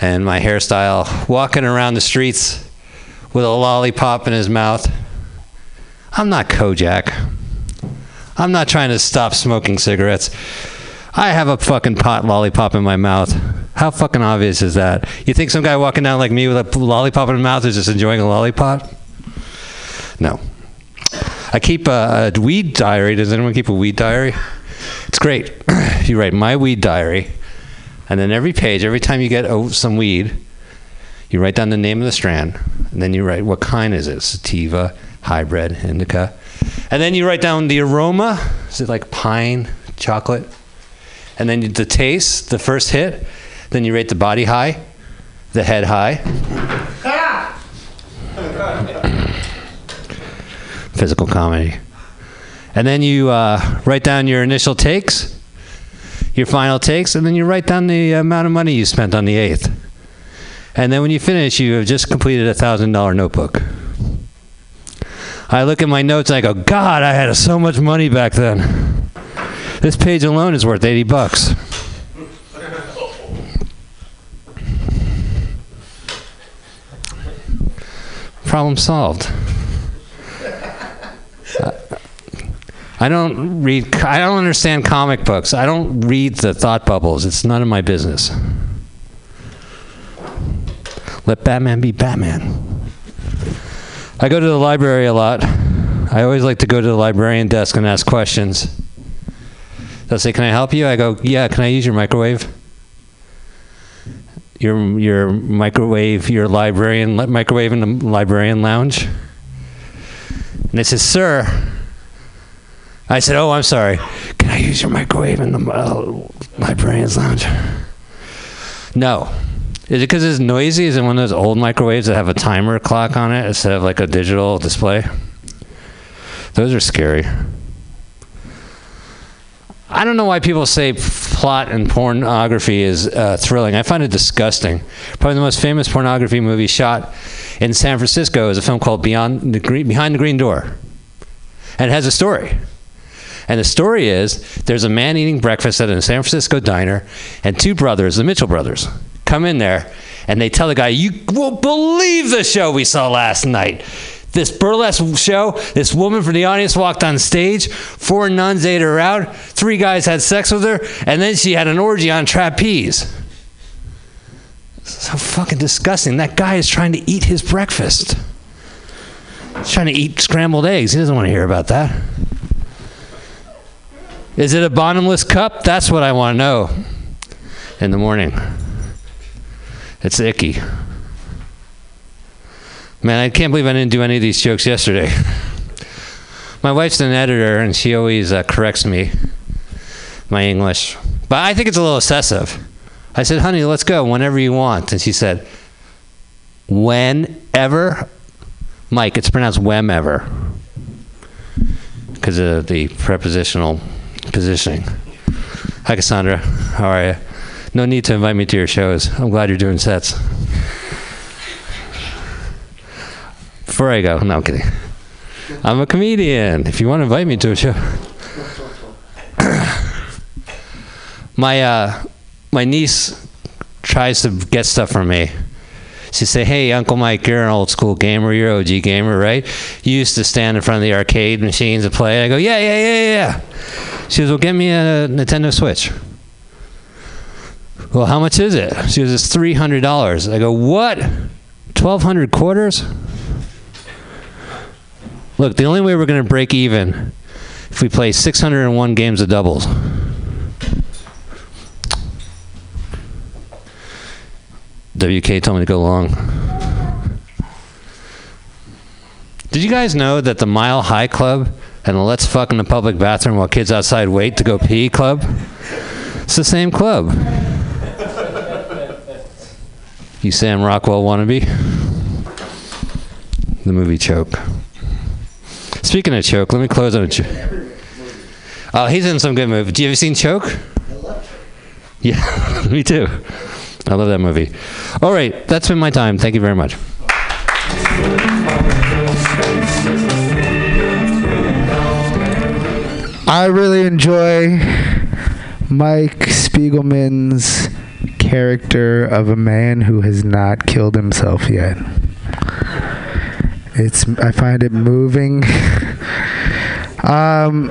and my hairstyle walking around the streets with a lollipop in his mouth, I'm not Kojak. I'm not trying to stop smoking cigarettes. I have a fucking pot lollipop in my mouth. How fucking obvious is that? You think some guy walking down like me with a lollipop in his mouth is just enjoying a lollipop? No. I keep a, a weed diary. Does anyone keep a weed diary? It's great. you write my weed diary, and then every page, every time you get oh, some weed, you write down the name of the strand, and then you write what kind is it? Sativa, hybrid, indica, and then you write down the aroma. Is it like pine, chocolate? And then the taste, the first hit. Then you rate the body high, the head high. Physical comedy. And then you uh, write down your initial takes, your final takes, and then you write down the amount of money you spent on the eighth. And then when you finish, you have just completed a thousand dollar notebook. I look at my notes and I go, God, I had so much money back then. This page alone is worth 80 bucks. Problem solved. I don't read. I don't understand comic books. I don't read the thought bubbles. It's none of my business. Let Batman be Batman. I go to the library a lot. I always like to go to the librarian desk and ask questions. They'll say, "Can I help you?" I go, "Yeah." Can I use your microwave? Your your microwave, your librarian microwave in the librarian lounge. And they said, "Sir." I said, "Oh, I'm sorry. Can I use your microwave in the uh, librarian's lounge?" No. Is it because it's noisy? Is it one of those old microwaves that have a timer clock on it instead of like a digital display? Those are scary. I don't know why people say plot and pornography is uh, thrilling. I find it disgusting. Probably the most famous pornography movie shot in San Francisco is a film called Beyond the Green, Behind the Green Door, and it has a story. And the story is there's a man eating breakfast at a San Francisco diner, and two brothers, the Mitchell brothers, come in there and they tell the guy, You won't believe the show we saw last night. This burlesque show, this woman from the audience walked on stage, four nuns ate her out, three guys had sex with her, and then she had an orgy on trapeze. So fucking disgusting. That guy is trying to eat his breakfast. He's trying to eat scrambled eggs. He doesn't want to hear about that. Is it a bottomless cup? That's what I want to know in the morning. It's icky. Man, I can't believe I didn't do any of these jokes yesterday. My wife's an editor, and she always uh, corrects me, my English. But I think it's a little excessive. I said, honey, let's go whenever you want. And she said, whenever? Mike, it's pronounced whenever because of the prepositional positioning. Hi, Cassandra. How are you? No need to invite me to your shows. I'm glad you're doing sets. Before I go, no, I'm kidding. I'm a comedian. If you want to invite me to a show, my uh, my niece tries to get stuff from me. She say, "Hey, Uncle Mike, you're an old school gamer. You're OG gamer, right? You used to stand in front of the arcade machines and play." I go, "Yeah, yeah, yeah, yeah." She goes, "Well, get me a Nintendo Switch." Well, how much is it? She goes, "It's three hundred dollars." I go, "What? Twelve hundred quarters?" Look, the only way we're going to break even if we play 601 games of doubles. WK told me to go long. Did you guys know that the Mile High Club and the Let's Fuck in the Public Bathroom While Kids Outside Wait to Go Pee Club? It's the same club. You Sam Rockwell wannabe? The movie Choke. Speaking of Choke, let me close on a joke. Oh, he's in some good movies. Do you ever seen Choke? Yeah, me too. I love that movie. All right, that's been my time. Thank you very much. I really enjoy Mike Spiegelman's character of a man who has not killed himself yet. It's I find it moving. um,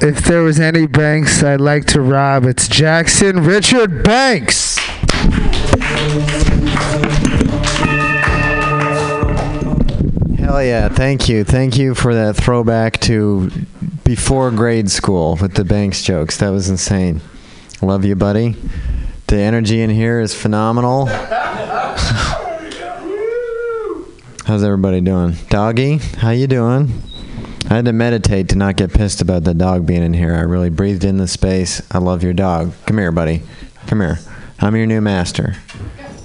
if there was any banks I'd like to rob, it's Jackson Richard Banks. Hell yeah! Thank you, thank you for that throwback to before grade school with the Banks jokes. That was insane. Love you, buddy. The energy in here is phenomenal. How's everybody doing? Doggy, how you doing? I had to meditate to not get pissed about the dog being in here. I really breathed in the space. I love your dog. Come here, buddy. Come here. I'm your new master.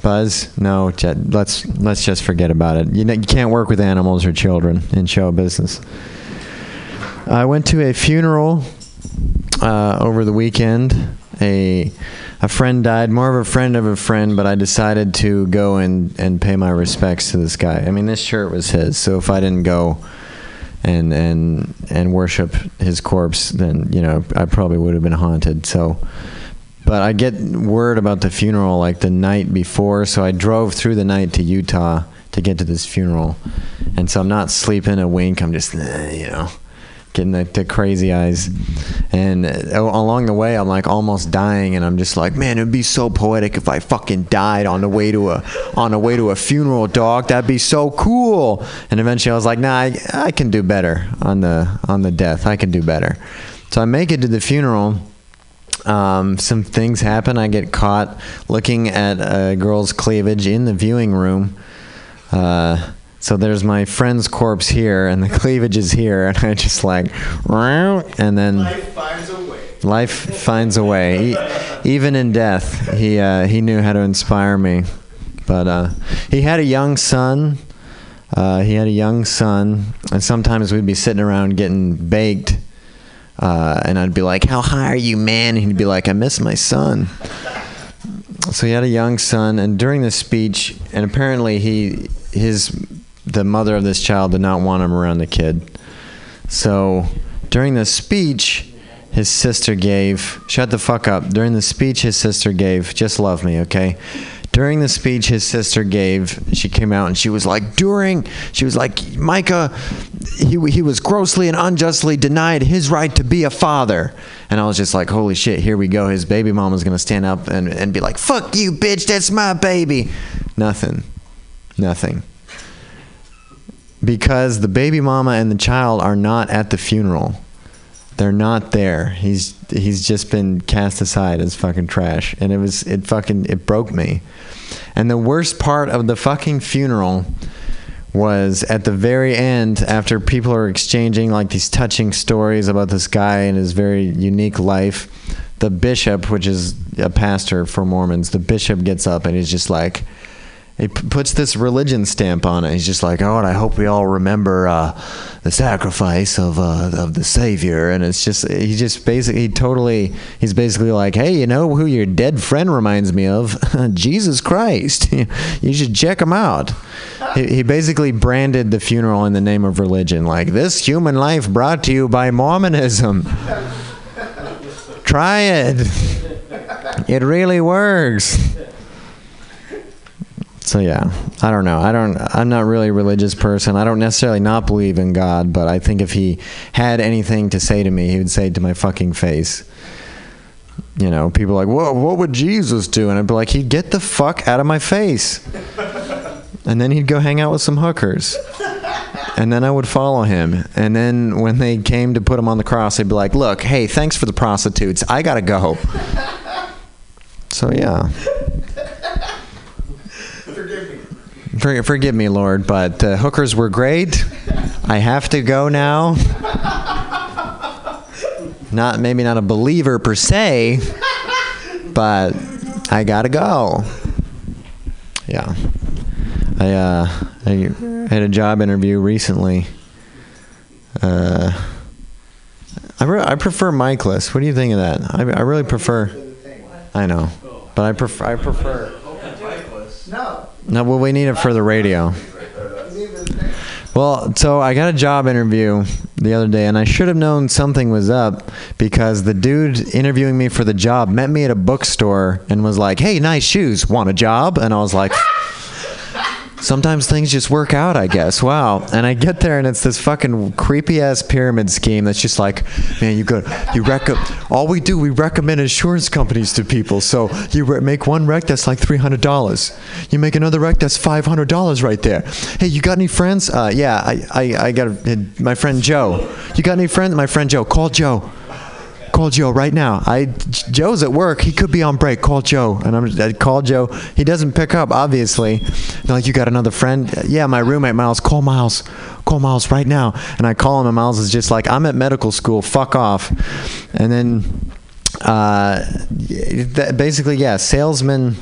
Buzz, no, let's let's just forget about it. You know, you can't work with animals or children in show business. I went to a funeral uh, over the weekend. A a friend died, more of a friend of a friend, but I decided to go and, and pay my respects to this guy. I mean, this shirt was his, so if I didn't go and and and worship his corpse, then you know I probably would have been haunted. So, but I get word about the funeral like the night before, so I drove through the night to Utah to get to this funeral, and so I'm not sleeping a wink. I'm just you know getting the, the crazy eyes. And uh, along the way, I'm like almost dying, and I'm just like, man, it'd be so poetic if I fucking died on the way to a on the way to a funeral, dog. That'd be so cool. And eventually, I was like, nah, I, I can do better on the on the death. I can do better. So I make it to the funeral. Um, some things happen. I get caught looking at a girl's cleavage in the viewing room. Uh, so there's my friend's corpse here, and the cleavage is here, and I just like, and then Life finds a way. Life finds a way. E- even in death, he uh, he knew how to inspire me. But uh, he had a young son. Uh, he had a young son, and sometimes we'd be sitting around getting baked, uh, and I'd be like, "How high are you, man?" And he'd be like, "I miss my son." So he had a young son, and during this speech, and apparently he his the mother of this child did not want him around the kid. So during the speech, his sister gave, shut the fuck up. During the speech, his sister gave, just love me, okay? During the speech his sister gave, she came out and she was like, during, she was like, Micah, he, he was grossly and unjustly denied his right to be a father. And I was just like, holy shit, here we go. His baby mama's gonna stand up and, and be like, fuck you, bitch, that's my baby. Nothing. Nothing because the baby mama and the child are not at the funeral. They're not there. He's he's just been cast aside as fucking trash, and it was it fucking it broke me. And the worst part of the fucking funeral was at the very end after people are exchanging like these touching stories about this guy and his very unique life. The bishop, which is a pastor for Mormons, the bishop gets up and he's just like, he p- puts this religion stamp on it. He's just like, oh, and I hope we all remember uh, the sacrifice of uh, of the Savior. And it's just he just basically he totally he's basically like, hey, you know who your dead friend reminds me of? Jesus Christ. you should check him out. He, he basically branded the funeral in the name of religion, like this human life brought to you by Mormonism. Try it. It really works. So yeah, I don't know. I don't. I'm not really a religious person. I don't necessarily not believe in God, but I think if he had anything to say to me, he would say it to my fucking face. You know, people are like, "Whoa, what would Jesus do?" And I'd be like, "He'd get the fuck out of my face," and then he'd go hang out with some hookers. And then I would follow him. And then when they came to put him on the cross, they'd be like, "Look, hey, thanks for the prostitutes. I gotta go." So yeah. For, forgive me, Lord, but uh, hookers were great. I have to go now. Not maybe not a believer per se, but I gotta go. Yeah, I uh, I had a job interview recently. Uh, I re- I prefer miceless. What do you think of that? I I really prefer. I know, but I prefer I prefer. No. No, well, we need it for the radio. Well, so I got a job interview the other day, and I should have known something was up because the dude interviewing me for the job met me at a bookstore and was like, "Hey, nice shoes. Want a job?" And I was like. Sometimes things just work out, I guess. Wow. And I get there and it's this fucking creepy ass pyramid scheme that's just like, man, you go, you rec, all we do, we recommend insurance companies to people. So you re- make one rec that's like $300. You make another rec that's $500 right there. Hey, you got any friends? Uh, yeah, I, I, I got a, my friend Joe. You got any friends? My friend Joe. Call Joe call Joe right now. I Joe's at work. He could be on break. Call Joe. And I'm I call Joe. He doesn't pick up, obviously. Like, you got another friend? Yeah, my roommate Miles. Call Miles. Call Miles right now. And I call him, and Miles is just like, I'm at medical school. Fuck off. And then, uh, th- basically, yeah, salesman.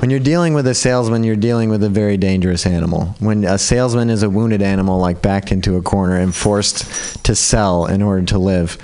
When you're dealing with a salesman, you're dealing with a very dangerous animal. When a salesman is a wounded animal, like backed into a corner and forced to sell in order to live.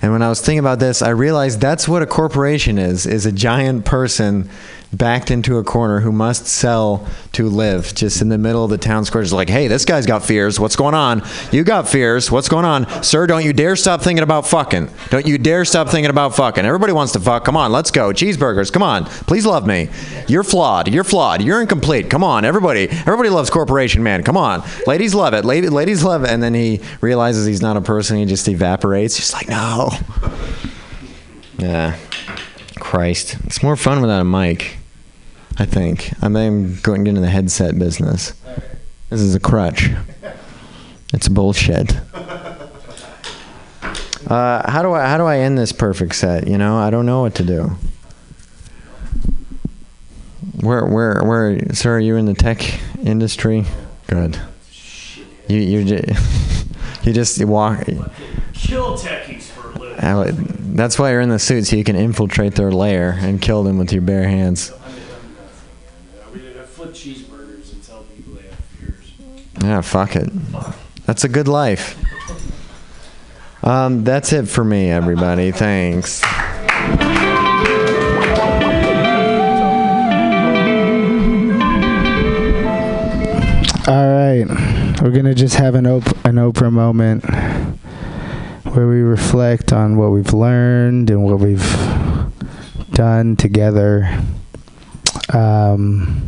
And when I was thinking about this, I realized that's what a corporation is, is a giant person backed into a corner who must sell to live just in the middle of the town square just like hey this guy's got fears. What's going on? You got fears. What's going on? Sir don't you dare stop thinking about fucking. Don't you dare stop thinking about fucking. Everybody wants to fuck. Come on let's go. Cheeseburgers. Come on. Please love me. You're flawed. You're flawed. You're incomplete. Come on. Everybody everybody loves corporation man. Come on. Ladies love it. Lady, ladies love it. And then he realizes he's not a person. He just evaporates. Just like no. Yeah. Christ. It's more fun without a mic, I think. I think I'm going into the headset business. This is a crutch. It's bullshit. Uh, how do I how do I end this perfect set? You know, I don't know what to do. Where where where sir, are you in the tech industry? Good. You you just you just walk Kill techies for a living. That's why you're in the suit, so you can infiltrate their lair and kill them with your bare hands. We flip cheeseburgers and tell people they have fears. Yeah, fuck it. That's a good life. Um, that's it for me, everybody. Thanks. All right, we're gonna just have an op- an Oprah moment where we reflect on what we've learned and what we've done together. Um,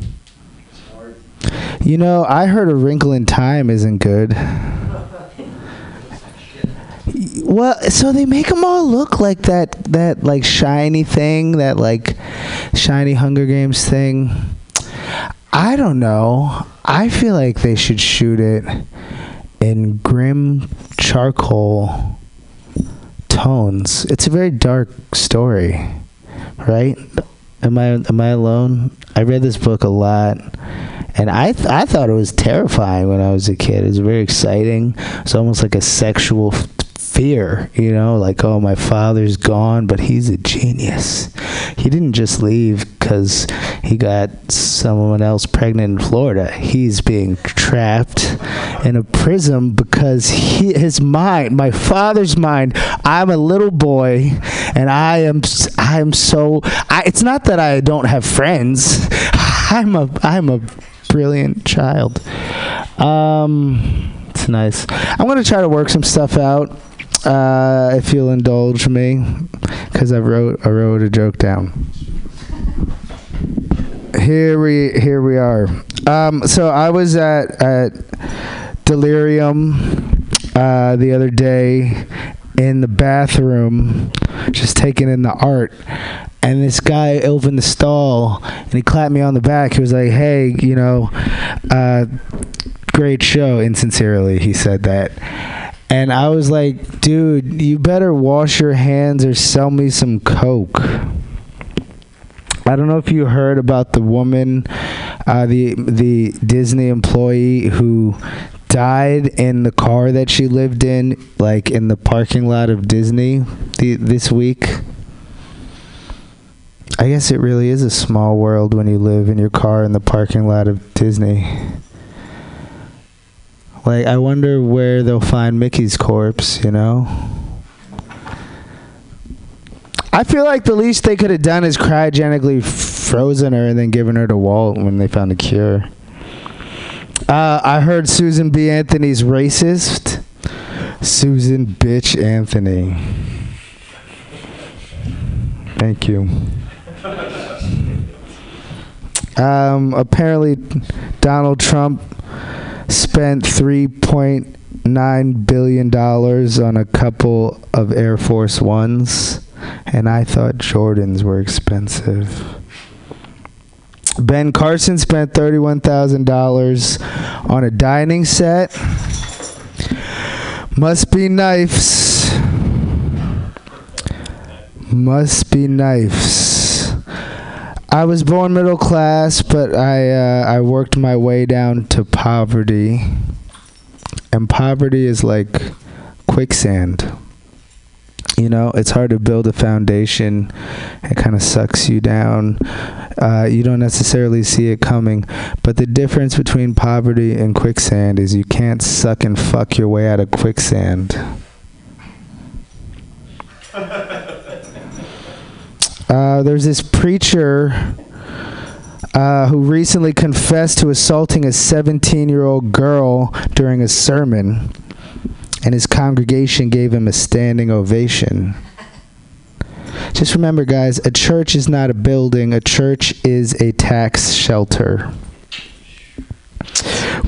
you know, I heard a wrinkle in time isn't good. Well, so they make them all look like that that like shiny thing, that like shiny Hunger Games thing. I don't know. I feel like they should shoot it in grim charcoal tones. It's a very dark story, right? Am I am I alone? I read this book a lot, and I th- I thought it was terrifying when I was a kid. It was very exciting. It's almost like a sexual fear, you know, like oh my father's gone, but he's a genius. He didn't just leave because he got someone else pregnant in Florida. He's being trapped in a prison because he, his mind, my father's mind. I'm a little boy, and I am I am so. I, it's not that I don't have friends. I'm a I'm a brilliant child. Um, it's nice. I'm gonna try to work some stuff out. Uh, if you'll indulge me, because I wrote I wrote a joke down. Here we here we are. Um, so I was at at Delirium uh, the other day in the bathroom, just taking in the art. And this guy opened the stall and he clapped me on the back. He was like, "Hey, you know, uh, great show." Insincerely, he said that. And I was like, dude, you better wash your hands or sell me some Coke. I don't know if you heard about the woman, uh, the the Disney employee who died in the car that she lived in, like in the parking lot of Disney the, this week. I guess it really is a small world when you live in your car in the parking lot of Disney. Like, I wonder where they'll find Mickey's corpse, you know? I feel like the least they could have done is cryogenically frozen her and then given her to Walt when they found a cure. Uh, I heard Susan B. Anthony's racist. Susan bitch Anthony. Thank you. Um, apparently, Donald Trump spent 3.9 billion dollars on a couple of Air Force Ones, and I thought Jordans were expensive. Ben Carson spent $31,000 on a dining set. Must be knives. Must be knives. I was born middle class, but I uh, I worked my way down to poverty. And poverty is like quicksand. You know, it's hard to build a foundation. It kind of sucks you down. Uh, you don't necessarily see it coming. But the difference between poverty and quicksand is you can't suck and fuck your way out of quicksand. Uh, there's this preacher uh, who recently confessed to assaulting a 17 year old girl during a sermon, and his congregation gave him a standing ovation. Just remember, guys, a church is not a building, a church is a tax shelter.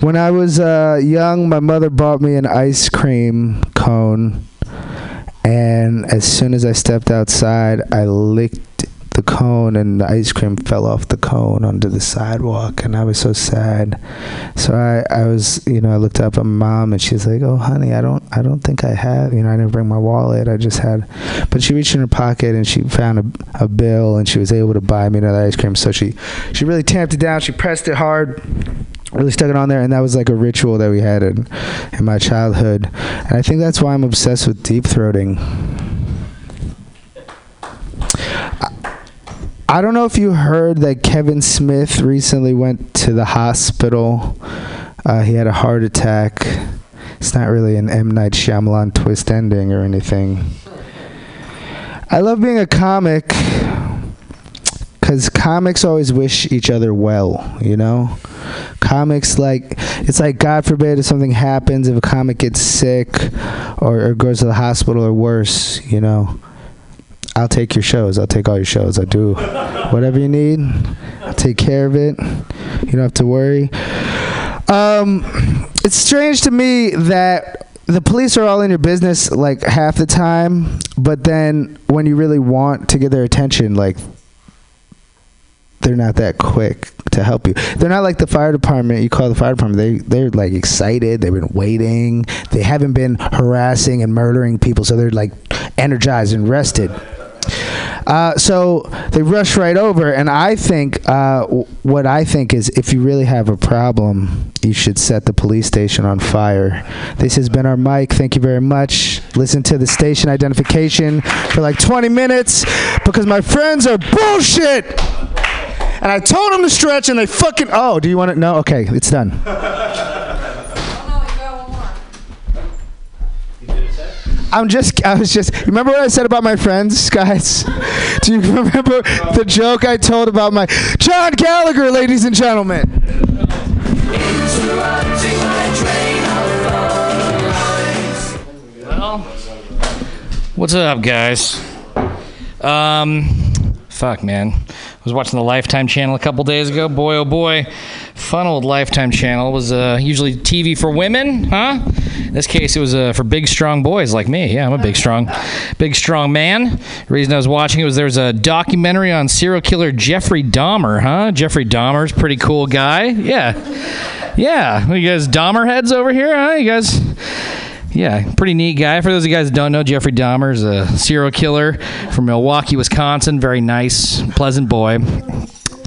When I was uh, young, my mother bought me an ice cream cone, and as soon as I stepped outside, I licked the cone, and the ice cream fell off the cone onto the sidewalk, and I was so sad. So I, I was, you know, I looked up at my mom, and she's like, "Oh, honey, I don't, I don't think I have, you know, I didn't bring my wallet. I just had." But she reached in her pocket and she found a, a bill, and she was able to buy me another ice cream. So she, she really tamped it down. She pressed it hard really stuck it on there and that was like a ritual that we had in, in my childhood and i think that's why i'm obsessed with deep throating I don't know if you heard that Kevin Smith recently went to the hospital. Uh, he had a heart attack. It's not really an M Night Shyamalan twist ending or anything. I love being a comic because comics always wish each other well, you know? Comics, like, it's like, God forbid if something happens, if a comic gets sick or, or goes to the hospital or worse, you know? I'll take your shows. I'll take all your shows. I do whatever you need. I'll take care of it. You don't have to worry. Um, it's strange to me that the police are all in your business like half the time, but then when you really want to get their attention, like they're not that quick to help you. They're not like the fire department. You call the fire department, they they're like excited. They've been waiting. They haven't been harassing and murdering people, so they're like energized and rested. Uh, so they rush right over, and I think uh, w- what I think is if you really have a problem, you should set the police station on fire. This has been our mic. Thank you very much. Listen to the station identification for like 20 minutes because my friends are bullshit. And I told them to stretch, and they fucking. Oh, do you want it? No. Okay, it's done. I'm just, I was just, remember what I said about my friends, guys? Do you remember the joke I told about my, John Gallagher, ladies and gentlemen? Well, what's up, guys? Um, fuck, man. I was watching the Lifetime channel a couple days ago. Boy, oh boy, fun old Lifetime channel was uh, usually TV for women, huh? In this case, it was uh, for big, strong boys like me. Yeah, I'm a big, strong, big, strong man. The reason I was watching it was there was a documentary on serial killer Jeffrey Dahmer, huh? Jeffrey Dahmer's pretty cool guy. Yeah, yeah. You guys Dahmer heads over here, huh? You guys. Yeah, pretty neat guy. For those of you guys that don't know, Jeffrey Dahmer is a serial killer from Milwaukee, Wisconsin. Very nice, pleasant boy.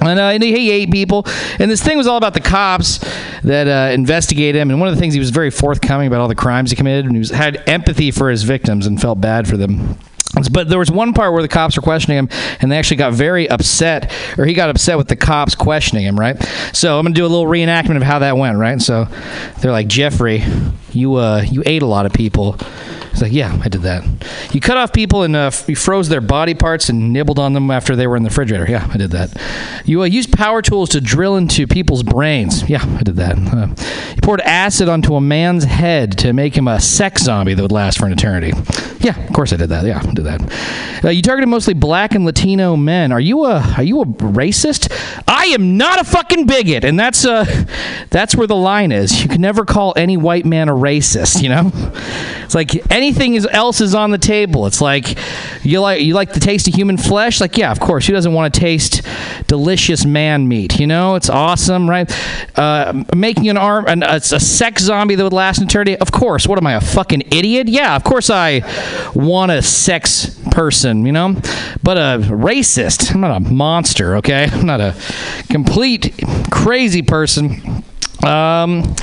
And, uh, and he ate people. And this thing was all about the cops that uh, investigate him. And one of the things he was very forthcoming about all the crimes he committed, and he was, had empathy for his victims and felt bad for them. But there was one part where the cops were questioning him, and they actually got very upset, or he got upset with the cops questioning him, right? So I'm gonna do a little reenactment of how that went, right? So they're like, Jeffrey, you uh, you ate a lot of people. He's like, yeah, I did that. You cut off people and uh, you froze their body parts and nibbled on them after they were in the refrigerator. Yeah, I did that. You uh, used power tools to drill into people's brains. Yeah, I did that. Uh, you poured acid onto a man's head to make him a sex zombie that would last for an eternity. Yeah, of course I did that. Yeah, I did that. Uh, you targeted mostly black and Latino men. Are you a are you a racist? I am not a fucking bigot, and that's uh that's where the line is. You can never call any white man a racist. You know, it's like anything is, else is on the table. It's like you like you like the taste of human flesh. Like yeah, of course. Who doesn't want to taste delicious man meat? You know, it's awesome, right? Uh, making an arm an, a, a sex zombie that would last an eternity. Of course. What am I a fucking idiot? Yeah, of course I want a sex person. You know, but a racist. I'm not a monster. Okay, I'm not a complete crazy person. Um,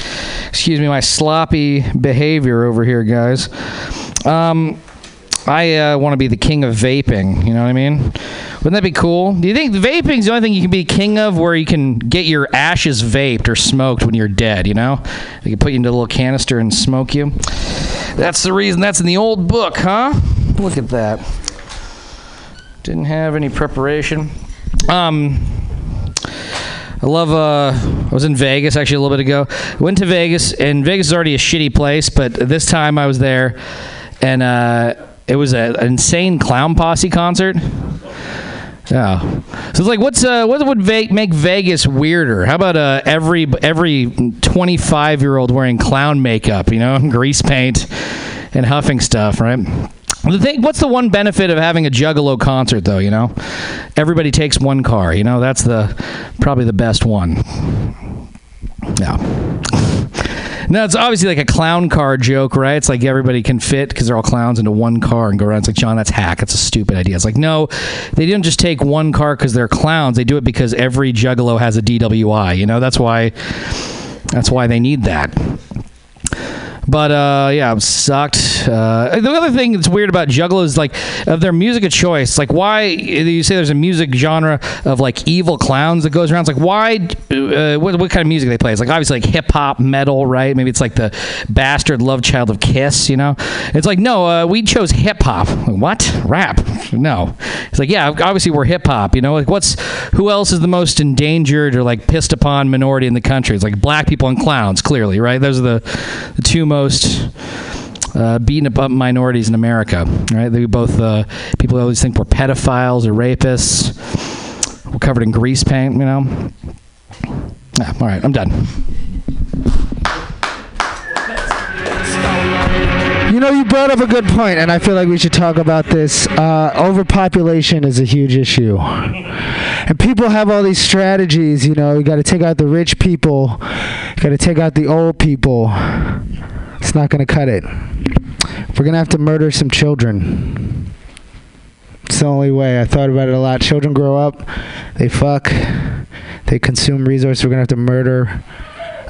excuse me, my sloppy behavior over here, guys. Um, I uh, want to be the king of vaping. You know what I mean? Wouldn't that be cool? Do you think vaping's the only thing you can be king of, where you can get your ashes vaped or smoked when you're dead? You know, they can put you into a little canister and smoke you. That's the reason. That's in the old book, huh? Look at that. Didn't have any preparation. Um, I love. Uh, I was in Vegas actually a little bit ago. Went to Vegas, and Vegas is already a shitty place, but this time I was there, and uh, it was a, an insane clown posse concert. Yeah. So it's like, what's uh, what would ve- make Vegas weirder? How about uh, every every 25 year old wearing clown makeup, you know, grease paint, and huffing stuff, right? The thing, what's the one benefit of having a Juggalo concert, though? You know, everybody takes one car. You know, that's the probably the best one. Yeah. No, it's obviously like a clown car joke, right? It's like everybody can fit because they're all clowns into one car and go around. It's like, John, that's hack. That's a stupid idea. It's like, no, they didn't just take one car because they're clowns. They do it because every juggalo has a DWI. You know, that's why. That's why they need that. But uh, yeah, it sucked. Uh, the other thing that's weird about Juggalo is like of their music of choice. Like why you say there's a music genre of like evil clowns that goes around. It's like why? Uh, what, what kind of music they play? It's like obviously like hip hop, metal, right? Maybe it's like the bastard love child of Kiss. You know? It's like no, uh, we chose hip hop. What? Rap? No. It's like yeah, obviously we're hip hop. You know? Like what's who else is the most endangered or like pissed upon minority in the country? It's like black people and clowns. Clearly, right? Those are the the two most uh, beaten up minorities in America. Right? They both uh, people always think we're pedophiles or rapists. We're covered in grease paint. You know. All right, I'm done. You know, you brought up a good point, and I feel like we should talk about this. Uh, overpopulation is a huge issue. And people have all these strategies, you know, you got to take out the rich people, you got to take out the old people. It's not going to cut it. We're going to have to murder some children. It's the only way. I thought about it a lot. Children grow up, they fuck, they consume resources. We're going to have to murder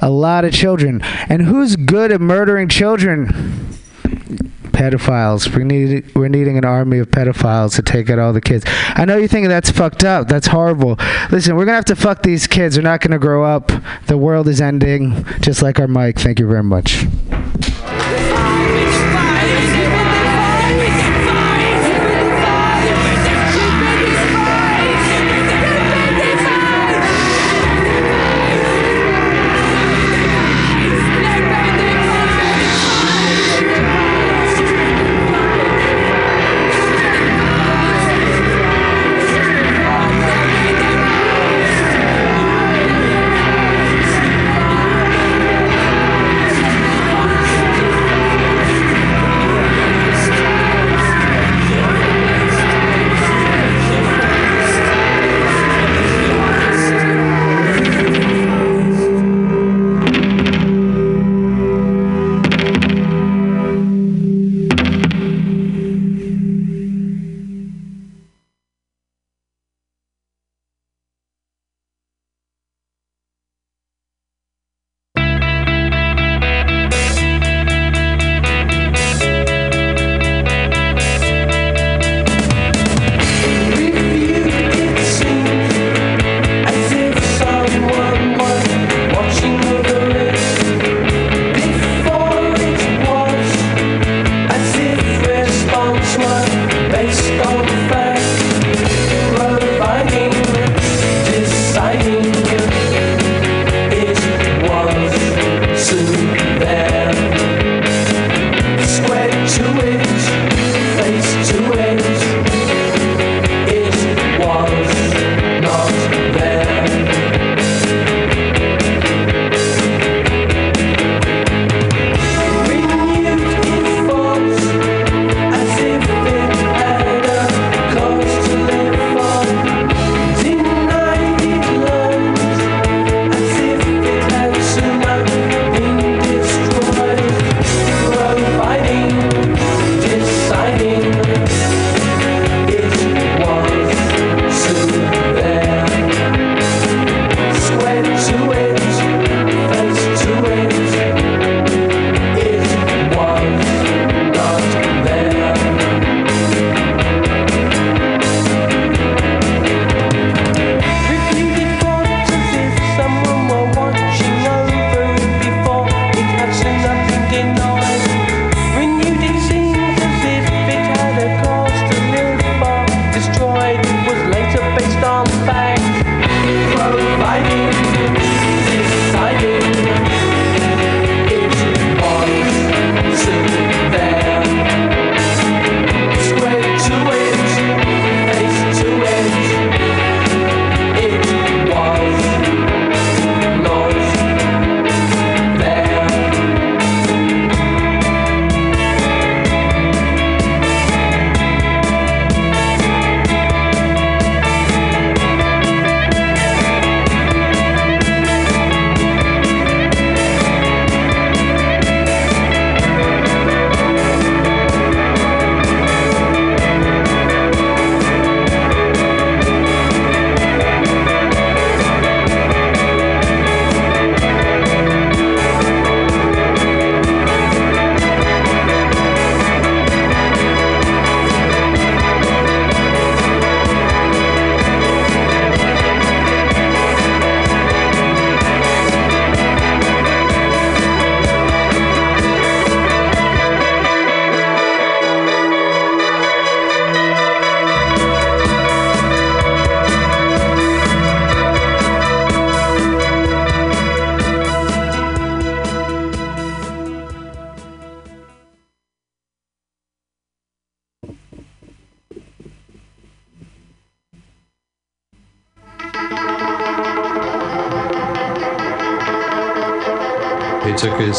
a lot of children. And who's good at murdering children? Pedophiles. We need we're needing an army of pedophiles to take out all the kids. I know you're thinking that's fucked up. That's horrible. Listen, we're gonna have to fuck these kids. They're not gonna grow up. The world is ending, just like our mic. Thank you very much.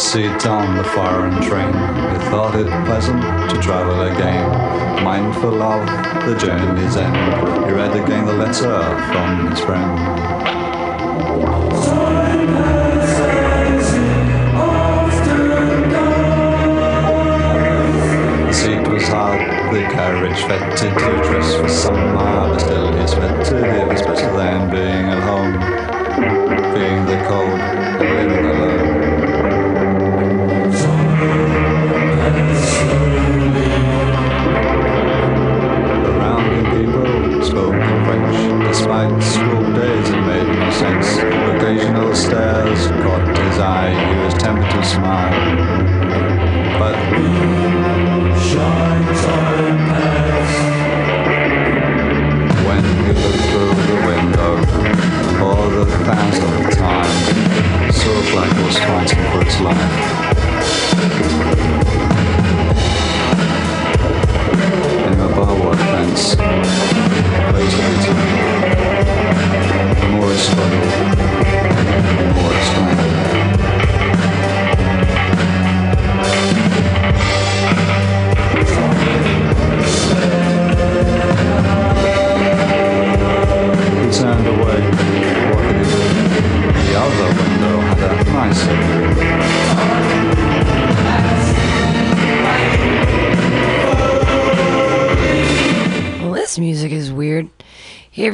His on the foreign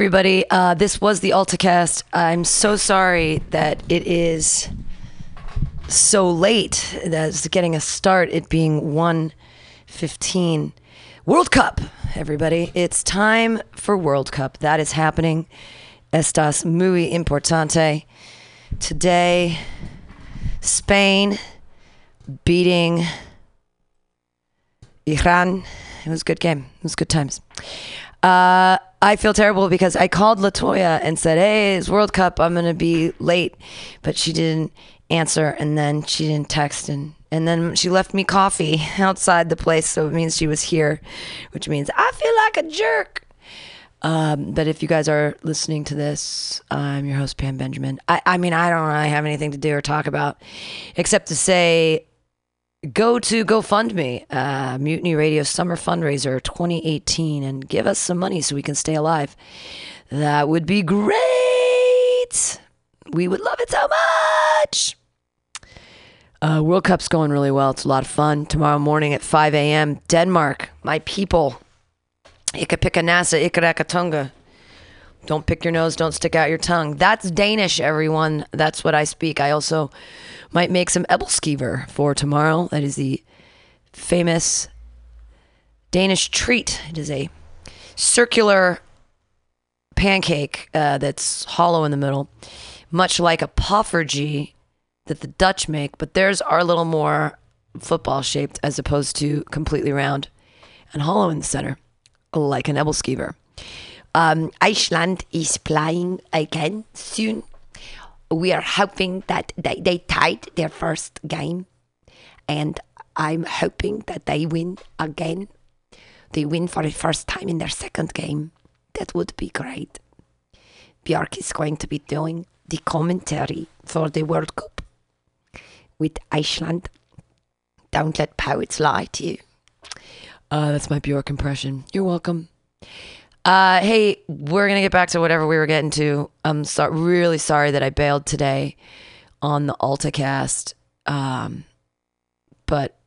everybody. Uh, this was the AltaCast. I'm so sorry that it is so late. That's getting a start. It being 1:15. World Cup, everybody. It's time for World Cup. That is happening. Estas muy importante. Today, Spain beating Iran. It was a good game. It was good times. Uh, I feel terrible because I called Latoya and said, "Hey, it's World Cup. I'm gonna be late," but she didn't answer, and then she didn't text, and and then she left me coffee outside the place, so it means she was here, which means I feel like a jerk. Um, but if you guys are listening to this, I'm your host Pam Benjamin. I, I mean, I don't really have anything to do or talk about, except to say go to GoFundMe, uh, Mutiny Radio Summer Fundraiser 2018, and give us some money so we can stay alive. That would be great. We would love it so much. Uh, World Cup's going really well. It's a lot of fun. Tomorrow morning at 5 a.m., Denmark, my people. Ikapika nasa, ikarakatunga. Don't pick your nose, don't stick out your tongue. That's Danish, everyone. That's what I speak. I also might make some Ebelskiver for tomorrow. That is the famous Danish treat. It is a circular pancake uh, that's hollow in the middle, much like a poffertje that the Dutch make, but theirs are a little more football shaped as opposed to completely round and hollow in the center, like an Ebelskiver. Um, Iceland is playing again soon. We are hoping that they, they tied their first game, and I'm hoping that they win again. They win for the first time in their second game. That would be great. Björk is going to be doing the commentary for the World Cup with Iceland. Don't let poets lie to you. Uh, that's my Bjork impression. You're welcome. Uh, hey, we're gonna get back to whatever we were getting to. I'm so- really sorry that I bailed today on the AltaCast. Um, but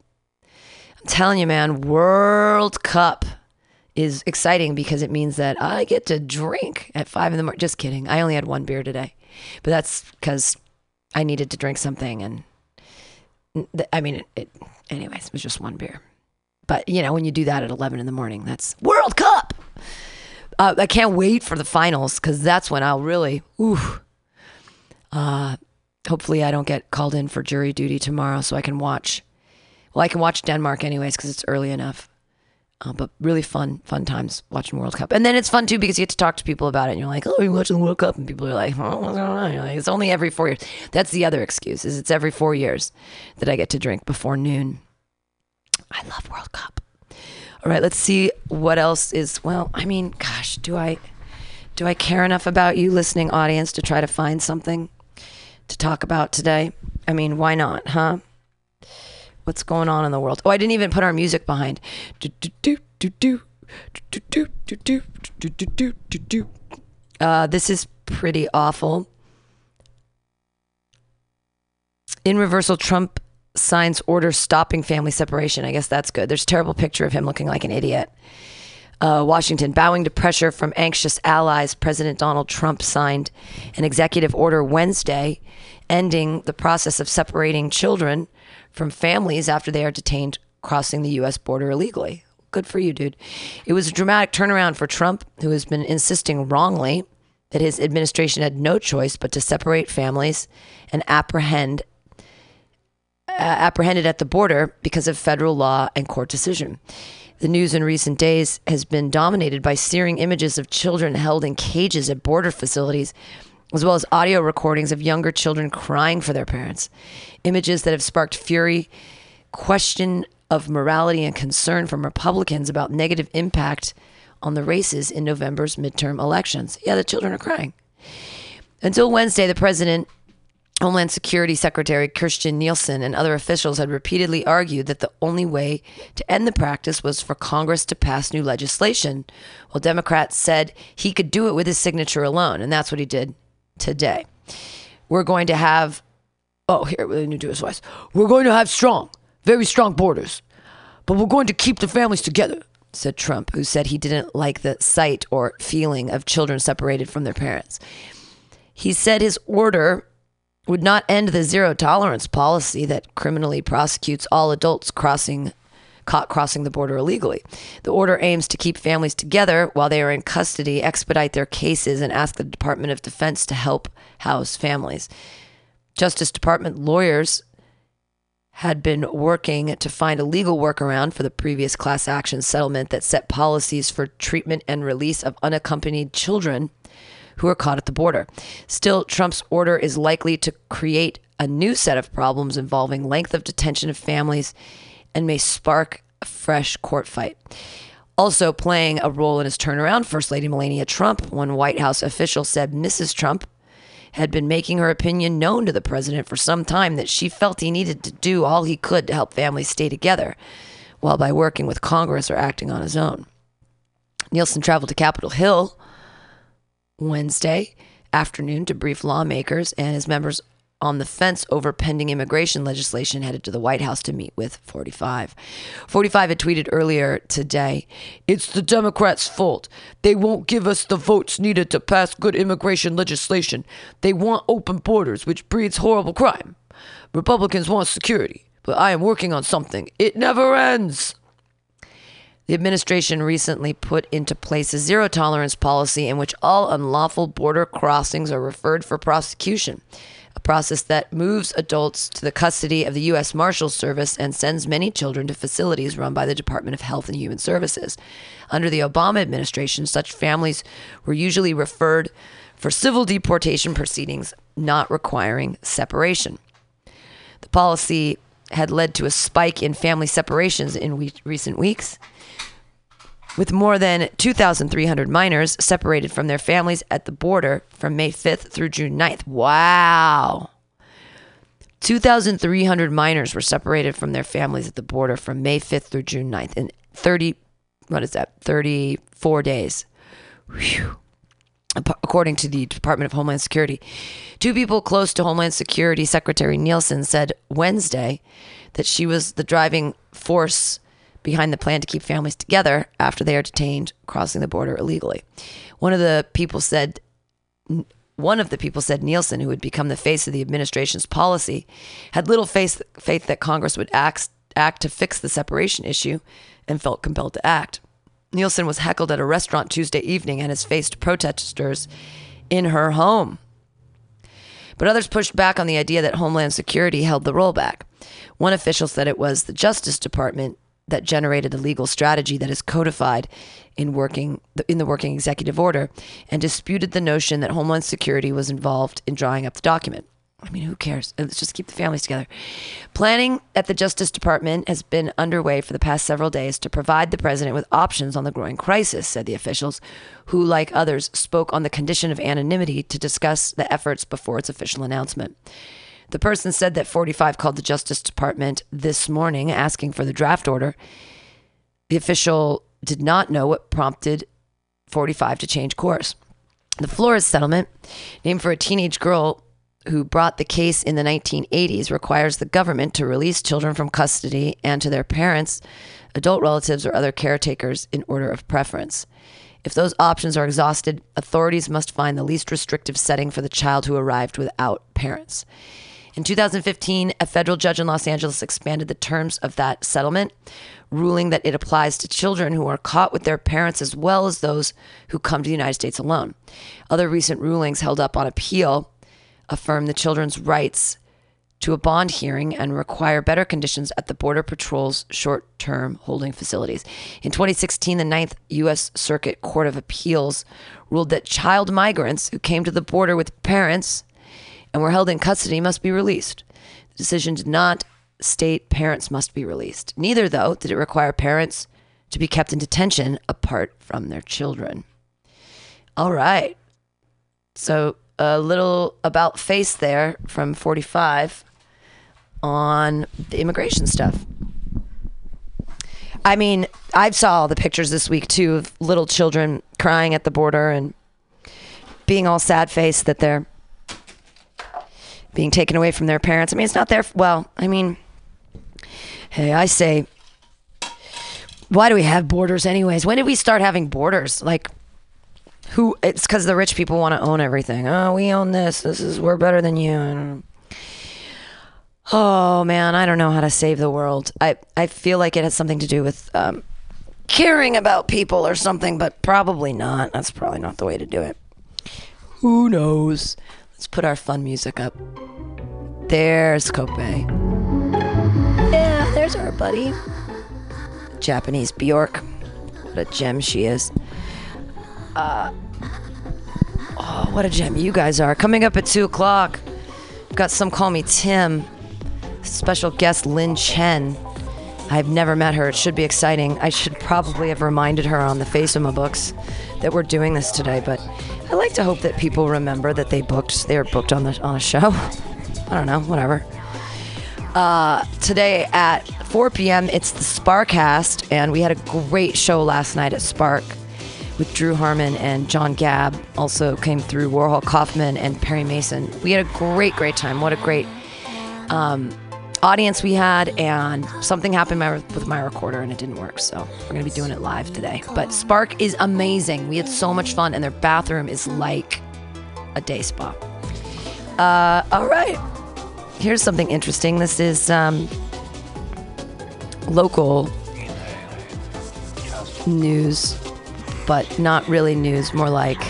I'm telling you, man, World Cup is exciting because it means that I get to drink at five in the morning. Just kidding. I only had one beer today, but that's because I needed to drink something, and th- I mean, it, it. Anyways, it was just one beer. But you know, when you do that at 11 in the morning, that's World Cup. Uh, I can't wait for the finals because that's when I'll really. Uh, hopefully, I don't get called in for jury duty tomorrow, so I can watch. Well, I can watch Denmark anyways because it's early enough. Uh, but really fun, fun times watching World Cup, and then it's fun too because you get to talk to people about it. And you're like, "Oh, you're watching the World Cup," and people are like, "Oh, what's going on?" Like, "It's only every four years." That's the other excuse is it's every four years that I get to drink before noon. I love World Cup. All right, let's see what else is. Well, I mean, gosh, do I do I care enough about you, listening audience, to try to find something to talk about today? I mean, why not, huh? What's going on in the world? Oh, I didn't even put our music behind. Do, do, do, do, do, do, do, do, do, do, do, do, do, do. Uh, this is pretty awful. In reversal, Trump signs order stopping family separation. I guess that's good. There's a terrible picture of him looking like an idiot. Uh, Washington, bowing to pressure from anxious allies, President Donald Trump signed an executive order Wednesday ending the process of separating children from families after they are detained crossing the U.S. border illegally. Good for you, dude. It was a dramatic turnaround for Trump, who has been insisting wrongly that his administration had no choice but to separate families and apprehend Uh, apprehended at the border because of federal law and court decision. The news in recent days has been dominated by searing images of children held in cages at border facilities, as well as audio recordings of younger children crying for their parents. Images that have sparked fury, question of morality, and concern from Republicans about negative impact on the races in November's midterm elections. Yeah, the children are crying. Until Wednesday, the president Homeland Security Secretary Kirstjen Nielsen and other officials had repeatedly argued that the only way to end the practice was for Congress to pass new legislation, while Democrats said he could do it with his signature alone, and that's what he did today. We're going to have, oh, here, we let me do his voice. We're going to have strong, very strong borders, but we're going to keep the families together, said Trump, who said he didn't like the sight or feeling of children separated from their parents. He said his order would not end the zero tolerance policy that criminally prosecutes all adults crossing caught crossing the border illegally. The order aims to keep families together while they are in custody, expedite their cases, and ask the Department of Defense to help house families. Justice Department lawyers had been working to find a legal workaround for the previous class action settlement that set policies for treatment and release of unaccompanied children who are caught at the border. Still, Trump's order is likely to create a new set of problems involving length of detention of families and may spark a fresh court fight. Also, playing a role in his turnaround, First Lady Melania Trump, one White House official said Mrs. Trump had been making her opinion known to the president for some time that she felt he needed to do all he could to help families stay together, while by working with Congress or acting on his own. Nielsen traveled to Capitol Hill Wednesday afternoon to brief lawmakers and his members on the fence over pending immigration legislation headed to the White House to meet with 45. 45 had tweeted earlier today, It's the Democrats' fault. They won't give us the votes needed to pass good immigration legislation. They want open borders, which breeds horrible crime. Republicans want security, but I am working on something. It never ends. The administration recently put into place a zero tolerance policy in which all unlawful border crossings are referred for prosecution, a process that moves adults to the custody of the U.S. Marshals Service and sends many children to facilities run by the Department of Health and Human Services. Under the Obama administration, such families were usually referred for civil deportation proceedings, not requiring separation. The policy had led to a spike in family separations in we- recent weeks with more than 2,300 minors separated from their families at the border from May 5th through June 9th. Wow. 2,300 minors were separated from their families at the border from May 5th through June 9th in 30, what is that, 34 days. Whew. According to the Department of Homeland Security, two people close to Homeland Security Secretary Nielsen said Wednesday that she was the driving force behind the plan to keep families together after they are detained crossing the border illegally. One of the people said one of the people said Nielsen, who had become the face of the administration's policy, had little faith, faith that Congress would act, act to fix the separation issue and felt compelled to act. Nielsen was heckled at a restaurant Tuesday evening and has faced protesters in her home. But others pushed back on the idea that Homeland Security held the rollback. One official said it was the Justice Department that generated the legal strategy that is codified in working in the working executive order and disputed the notion that Homeland Security was involved in drawing up the document. I mean, who cares? Uh, let's just keep the families together. Planning at the Justice Department has been underway for the past several days to provide the president with options on the growing crisis, said the officials, who, like others, spoke on the condition of anonymity to discuss the efforts before its official announcement. The person said that 45 called the Justice Department this morning asking for the draft order. The official did not know what prompted 45 to change course. The Flores settlement, named for a teenage girl who brought the case in the 1980s, requires the government to release children from custody and to their parents, adult relatives, or other caretakers in order of preference. If those options are exhausted, authorities must find the least restrictive setting for the child who arrived without parents. In 2015, a federal judge in Los Angeles expanded the terms of that settlement, ruling that it applies to children who are caught with their parents as well as those who come to the United States alone. Other recent rulings held up on appeal affirm the children's rights to a bond hearing and require better conditions at the Border Patrol's short term holding facilities. In 2016, the Ninth U.S. Circuit Court of Appeals ruled that child migrants who came to the border with parents and were held in custody must be released. The decision did not state parents must be released. Neither, though, did it require parents to be kept in detention apart from their children. All right. So, a little about face there from 45 on the immigration stuff. I mean, I saw all the pictures this week too of little children crying at the border and being all sad faced that they're being taken away from their parents. I mean, it's not their well, I mean, hey, I say why do we have borders anyways? When did we start having borders? Like who it's cuz the rich people want to own everything. Oh, we own this. This is we're better than you. And, oh man, I don't know how to save the world. I I feel like it has something to do with um, caring about people or something, but probably not. That's probably not the way to do it. Who knows? Let's put our fun music up. There's Kope. Yeah, there's our buddy. Japanese Bjork. What a gem she is. Uh, oh, what a gem you guys are. Coming up at 2 o'clock, we've got some call me Tim. Special guest Lynn Chen. I've never met her. It should be exciting. I should probably have reminded her on the face of my books that we're doing this today, but I like to hope that people remember that they booked they were booked on the on a show. I don't know, whatever. Uh, today at 4 p.m. it's the Sparkcast, and we had a great show last night at Spark with Drew Harmon and John Gabb. Also came through Warhol Kaufman and Perry Mason. We had a great, great time. What a great um, audience we had, and something happened my, with my recorder and it didn't work. So we're gonna be doing it live today. But Spark is amazing. We had so much fun, and their bathroom is like a day spa. Uh, all right. Here's something interesting. This is um, local news, but not really news, more like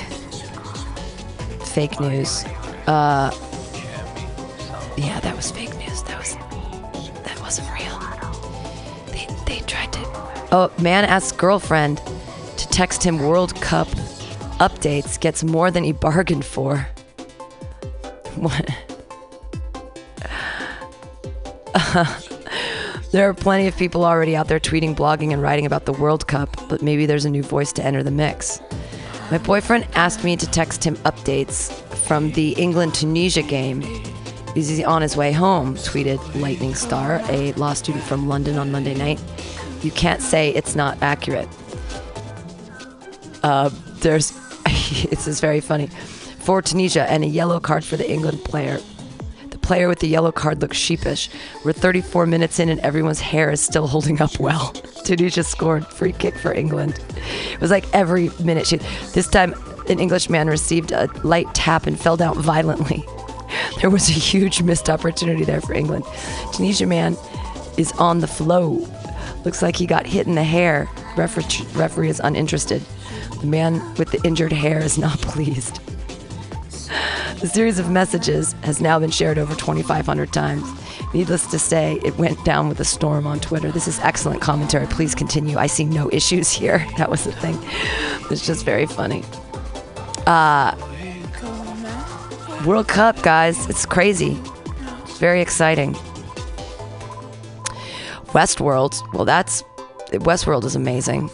fake news. Uh, yeah, that was fake news. That was that wasn't real. They they tried to. Oh, man asks girlfriend to text him World Cup updates. Gets more than he bargained for. What? there are plenty of people already out there tweeting, blogging, and writing about the World Cup, but maybe there's a new voice to enter the mix. My boyfriend asked me to text him updates from the England Tunisia game. He's on his way home, tweeted Lightning Star, a law student from London on Monday night. You can't say it's not accurate. Uh, there's, it's just very funny. For Tunisia and a yellow card for the England player. Player with the yellow card looks sheepish. We're 34 minutes in and everyone's hair is still holding up well. Tunisia scored free kick for England. It was like every minute she. This time, an Englishman received a light tap and fell down violently. There was a huge missed opportunity there for England. Tunisia man is on the flow. Looks like he got hit in the hair. Referee, referee is uninterested. The man with the injured hair is not pleased. The series of messages has now been shared over 2,500 times. Needless to say, it went down with a storm on Twitter. This is excellent commentary. Please continue. I see no issues here. That was the thing. It's just very funny. Uh, World Cup, guys. It's crazy. Very exciting. Westworld. Well, that's. Westworld is amazing.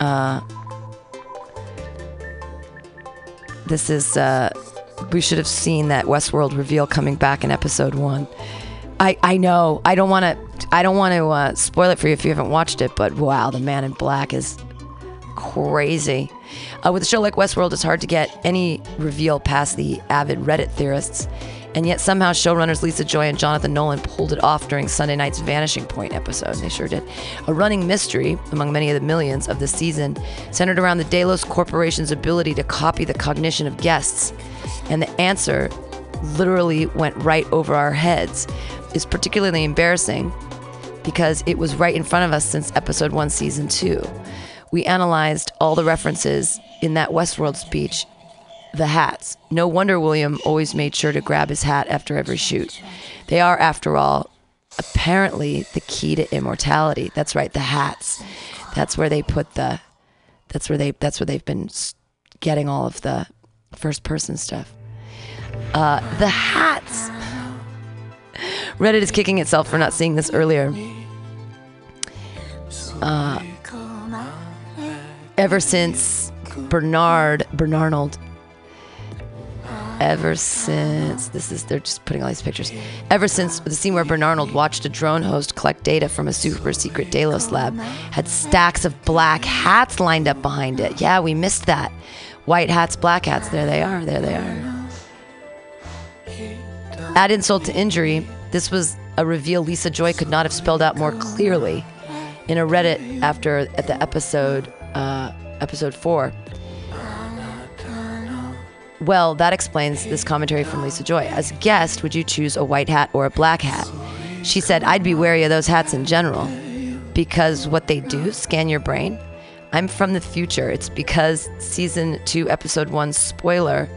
Uh, this is uh, we should have seen that Westworld reveal coming back in episode one. I, I know. I don't want to. I don't want to uh, spoil it for you if you haven't watched it. But wow, the Man in Black is crazy. Uh, with a show like Westworld, it's hard to get any reveal past the avid Reddit theorists, and yet somehow showrunners Lisa Joy and Jonathan Nolan pulled it off during Sunday night's Vanishing Point episode. They sure did. A running mystery among many of the millions of the season centered around the Delos Corporation's ability to copy the cognition of guests, and the answer literally went right over our heads. Is particularly embarrassing because it was right in front of us since episode one, season two. We analyzed all the references in that Westworld speech, the hats. No wonder William always made sure to grab his hat after every shoot. They are, after all, apparently the key to immortality. That's right, the hats. That's where they put the. That's where they. That's where they've been getting all of the first person stuff. Uh, the hats. Reddit is kicking itself for not seeing this earlier. Uh, ever since Bernard Bernarnold, ever since this is they're just putting all these pictures. Ever since the scene where Bernarnold watched a drone host collect data from a super secret Delos lab, had stacks of black hats lined up behind it. Yeah, we missed that. White hats, black hats. There they are. There they are. Add insult to injury, this was a reveal Lisa Joy could not have spelled out more clearly. In a Reddit after at the episode, uh, episode four. Well, that explains this commentary from Lisa Joy. As guest, would you choose a white hat or a black hat? She said, I'd be wary of those hats in general because what they do, scan your brain. I'm from the future. It's because season two, episode one, spoiler,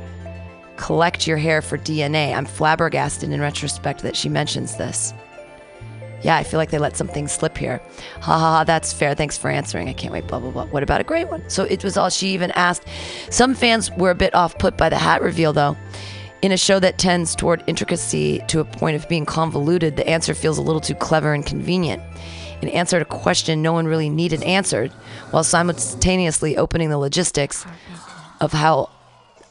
collect your hair for DNA. I'm flabbergasted in retrospect that she mentions this. Yeah, I feel like they let something slip here. Ha ha ha, that's fair. Thanks for answering. I can't wait, blah, blah, blah. What about a great one? So it was all she even asked. Some fans were a bit off put by the hat reveal, though. In a show that tends toward intricacy to a point of being convoluted, the answer feels a little too clever and convenient. An answered a question no one really needed answered, while simultaneously opening the logistics of how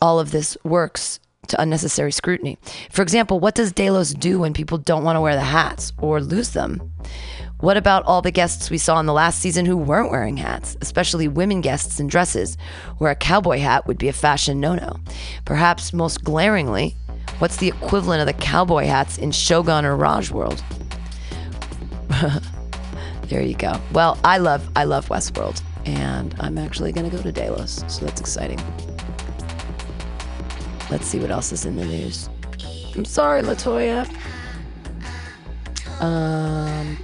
all of this works to unnecessary scrutiny. For example, what does Delos do when people don't want to wear the hats or lose them? What about all the guests we saw in the last season who weren't wearing hats, especially women guests in dresses, where a cowboy hat would be a fashion no no? Perhaps most glaringly, what's the equivalent of the cowboy hats in Shogun or Raj World? there you go. Well, I love I love Westworld, and I'm actually gonna go to Delos, so that's exciting. Let's see what else is in the news. I'm sorry, Latoya. Um,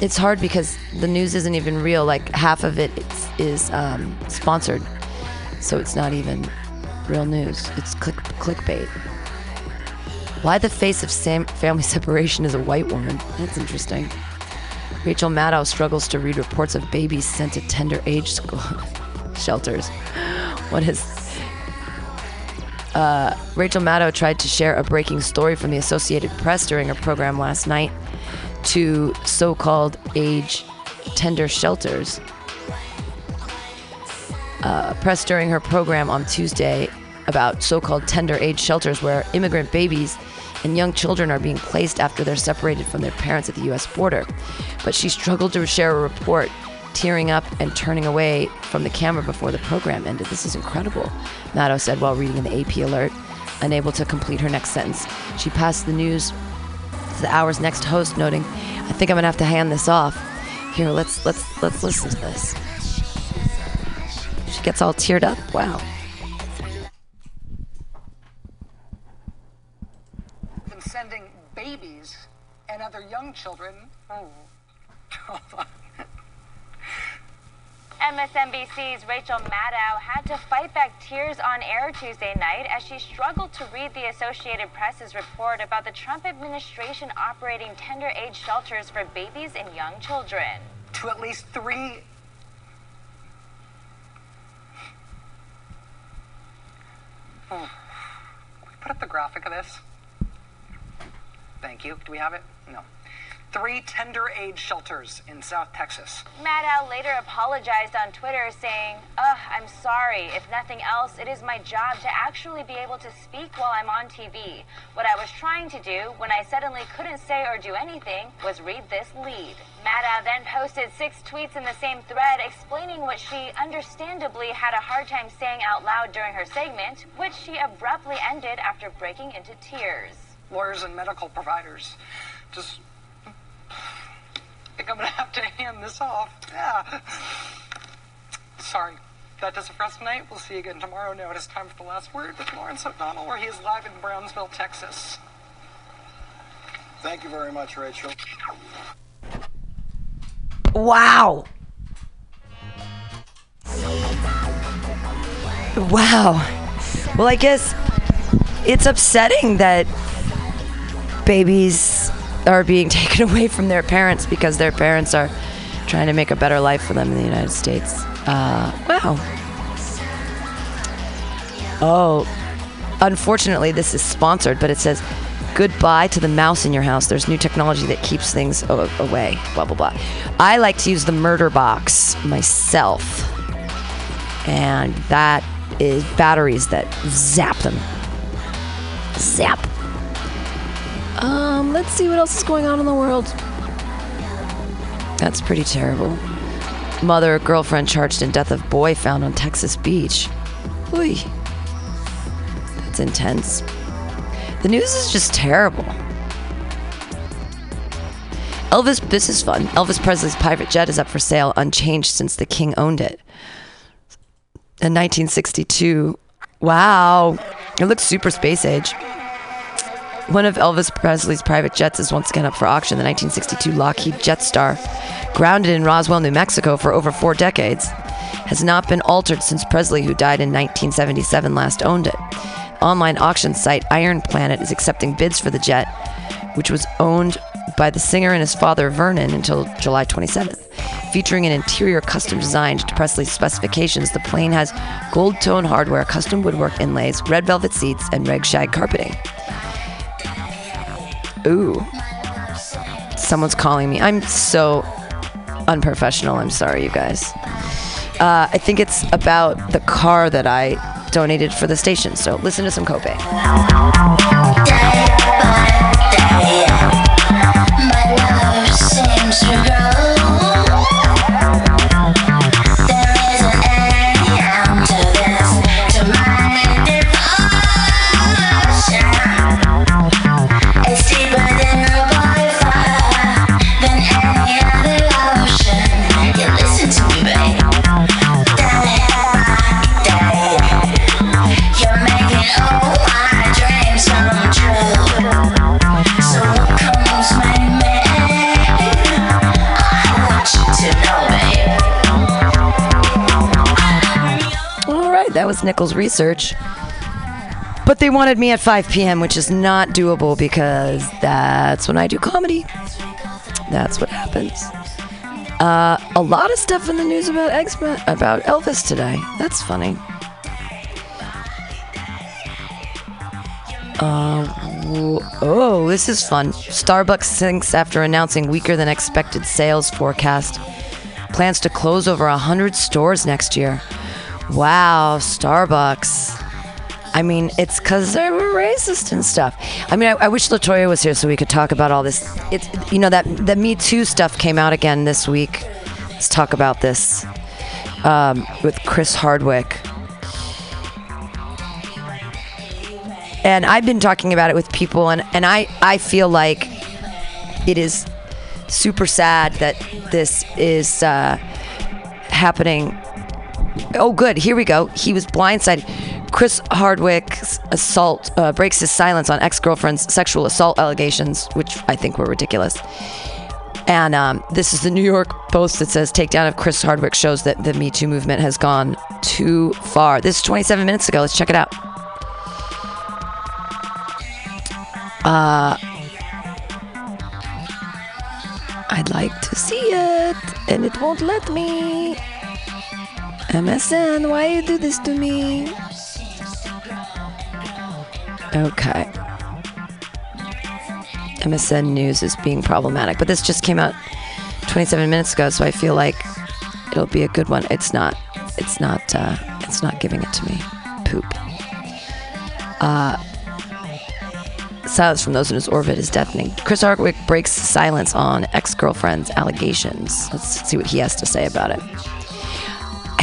it's hard because the news isn't even real. Like half of it is, is um, sponsored, so it's not even real news. It's click clickbait. Why the face of sam- family separation is a white woman? That's interesting. Rachel Maddow struggles to read reports of babies sent to tender age school shelters. What is uh, Rachel Maddow tried to share a breaking story from the Associated Press during her program last night to so called age tender shelters. Uh, press during her program on Tuesday about so called tender age shelters where immigrant babies and young children are being placed after they're separated from their parents at the U.S. border. But she struggled to share a report, tearing up and turning away from the camera before the program ended. This is incredible, Maddow said while reading an AP alert. Unable to complete her next sentence, she passed the news to the hour's next host, noting, "I think I'm gonna have to hand this off." Here, let's let's let's listen to this. She gets all teared up. Wow. And other young children. Oh. MSNBC's Rachel Maddow had to fight back tears on air Tuesday night as she struggled to read the Associated Press's report about the Trump administration operating tender age shelters for babies and young children. to at least three. Oh. Can we put up the graphic of this? Thank you. Do we have it? No. three tender age shelters in South Texas. Maddow later apologized on Twitter, saying, Ugh, I'm sorry. If nothing else, it is my job to actually be able to speak while I'm on TV. What I was trying to do when I suddenly couldn't say or do anything was read this lead. Maddow then posted six tweets in the same thread explaining what she understandably had a hard time saying out loud during her segment, which she abruptly ended after breaking into tears. Lawyers and medical providers just I think I'm gonna have to hand this off. Yeah. Sorry. That does it for us tonight. We'll see you again tomorrow. Now it is time for the last word with Lawrence O'Donnell, where he is live in Brownsville, Texas. Thank you very much, Rachel. Wow. Wow. Well, I guess it's upsetting that babies are being taken away from their parents because their parents are trying to make a better life for them in the United States. Uh, wow. Oh, unfortunately, this is sponsored, but it says, Goodbye to the mouse in your house. There's new technology that keeps things a- away. Blah, blah, blah. I like to use the murder box myself. And that is batteries that zap them. Zap. Um, let's see what else is going on in the world. That's pretty terrible. Mother, girlfriend charged in death of boy found on Texas beach. Oy. That's intense. The news is just terrible. Elvis, this is fun. Elvis Presley's private jet is up for sale, unchanged since the king owned it. In 1962. Wow. It looks super space age. One of Elvis Presley's private jets is once again up for auction. The 1962 Lockheed Jetstar, grounded in Roswell, New Mexico for over four decades, has not been altered since Presley, who died in 1977, last owned it. Online auction site Iron Planet is accepting bids for the jet, which was owned by the singer and his father Vernon until July 27th. Featuring an interior custom designed to Presley's specifications, the plane has gold tone hardware, custom woodwork inlays, red velvet seats, and reg shag carpeting. Ooh. Someone's calling me. I'm so unprofessional. I'm sorry, you guys. Uh, I think it's about the car that I donated for the station. So listen to some Kobe. That was Nichols' research. But they wanted me at 5 p.m., which is not doable because that's when I do comedy. That's what happens. Uh, a lot of stuff in the news about about Elvis today. That's funny. Uh, oh, this is fun. Starbucks sinks after announcing weaker than expected sales forecast. Plans to close over 100 stores next year. Wow, Starbucks. I mean, it's because they were racist and stuff. I mean, I, I wish Latoya was here so we could talk about all this. It's you know that the Me Too stuff came out again this week. Let's talk about this um, with Chris Hardwick. And I've been talking about it with people, and, and I, I feel like it is super sad that this is uh, happening. Oh, good. Here we go. He was blindsided. Chris Hardwick's assault uh, breaks his silence on ex girlfriend's sexual assault allegations, which I think were ridiculous. And um, this is the New York Post that says takedown of Chris Hardwick shows that the Me Too movement has gone too far. This is 27 minutes ago. Let's check it out. Uh, I'd like to see it, and it won't let me. MSN, why you do this to me? Okay. MSN News is being problematic. But this just came out 27 minutes ago, so I feel like it'll be a good one. It's not. It's not. Uh, it's not giving it to me. Poop. Uh, silence from those in his orbit is deafening. Chris Hardwick breaks silence on ex-girlfriend's allegations. Let's see what he has to say about it.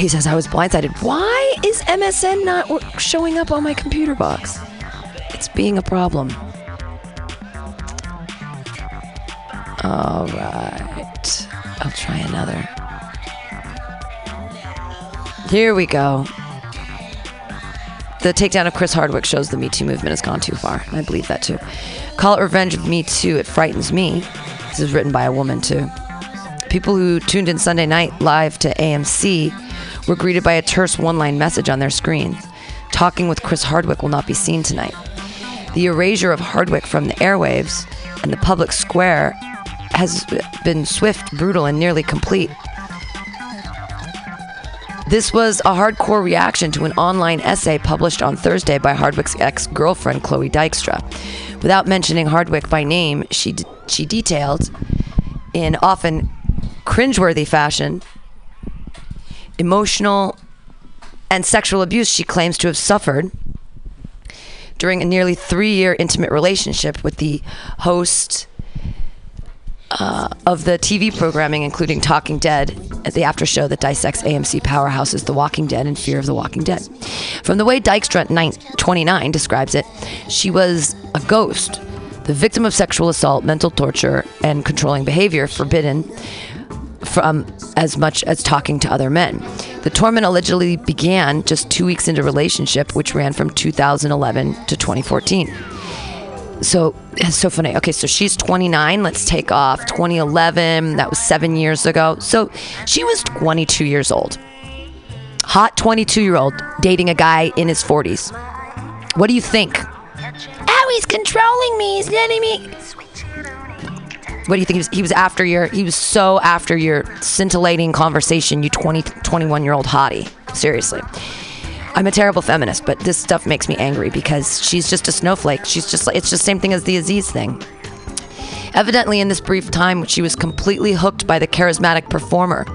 He says, "I was blindsided. Why is MSN not showing up on my computer box? It's being a problem." All right. I'll try another. Here we go. The takedown of Chris Hardwick shows the Me Too movement has gone too far. I believe that too. Call it revenge of Me Too. It frightens me. This is written by a woman too. People who tuned in Sunday night live to AMC were greeted by a terse one line message on their screens Talking with Chris Hardwick will not be seen tonight. The erasure of Hardwick from the airwaves and the public square has been swift, brutal, and nearly complete. This was a hardcore reaction to an online essay published on Thursday by Hardwick's ex girlfriend, Chloe Dykstra. Without mentioning Hardwick by name, she, d- she detailed, in often cringeworthy fashion, emotional and sexual abuse she claims to have suffered during a nearly three year intimate relationship with the host uh, of the TV programming, including Talking Dead, at the after show that dissects AMC powerhouses The Walking Dead and Fear of the Walking Dead. From the way Dykstra 9, 29 describes it, she was a ghost, the victim of sexual assault, mental torture, and controlling behavior forbidden from as much as talking to other men. The torment allegedly began just two weeks into relationship, which ran from 2011 to 2014 so so funny. Okay, so she's 29. Let's take off 2011. That was seven years ago. So she was 22 years old. Hot 22 year old dating a guy in his 40s. What do you think? Oh, he's controlling me. He's letting me. What do you think? He was, he was after your. He was so after your scintillating conversation. You 20, 21 year old hottie. Seriously. I'm a terrible feminist, but this stuff makes me angry because she's just a snowflake. She's just like it's just the same thing as the Aziz thing. Evidently, in this brief time, she was completely hooked by the charismatic performer.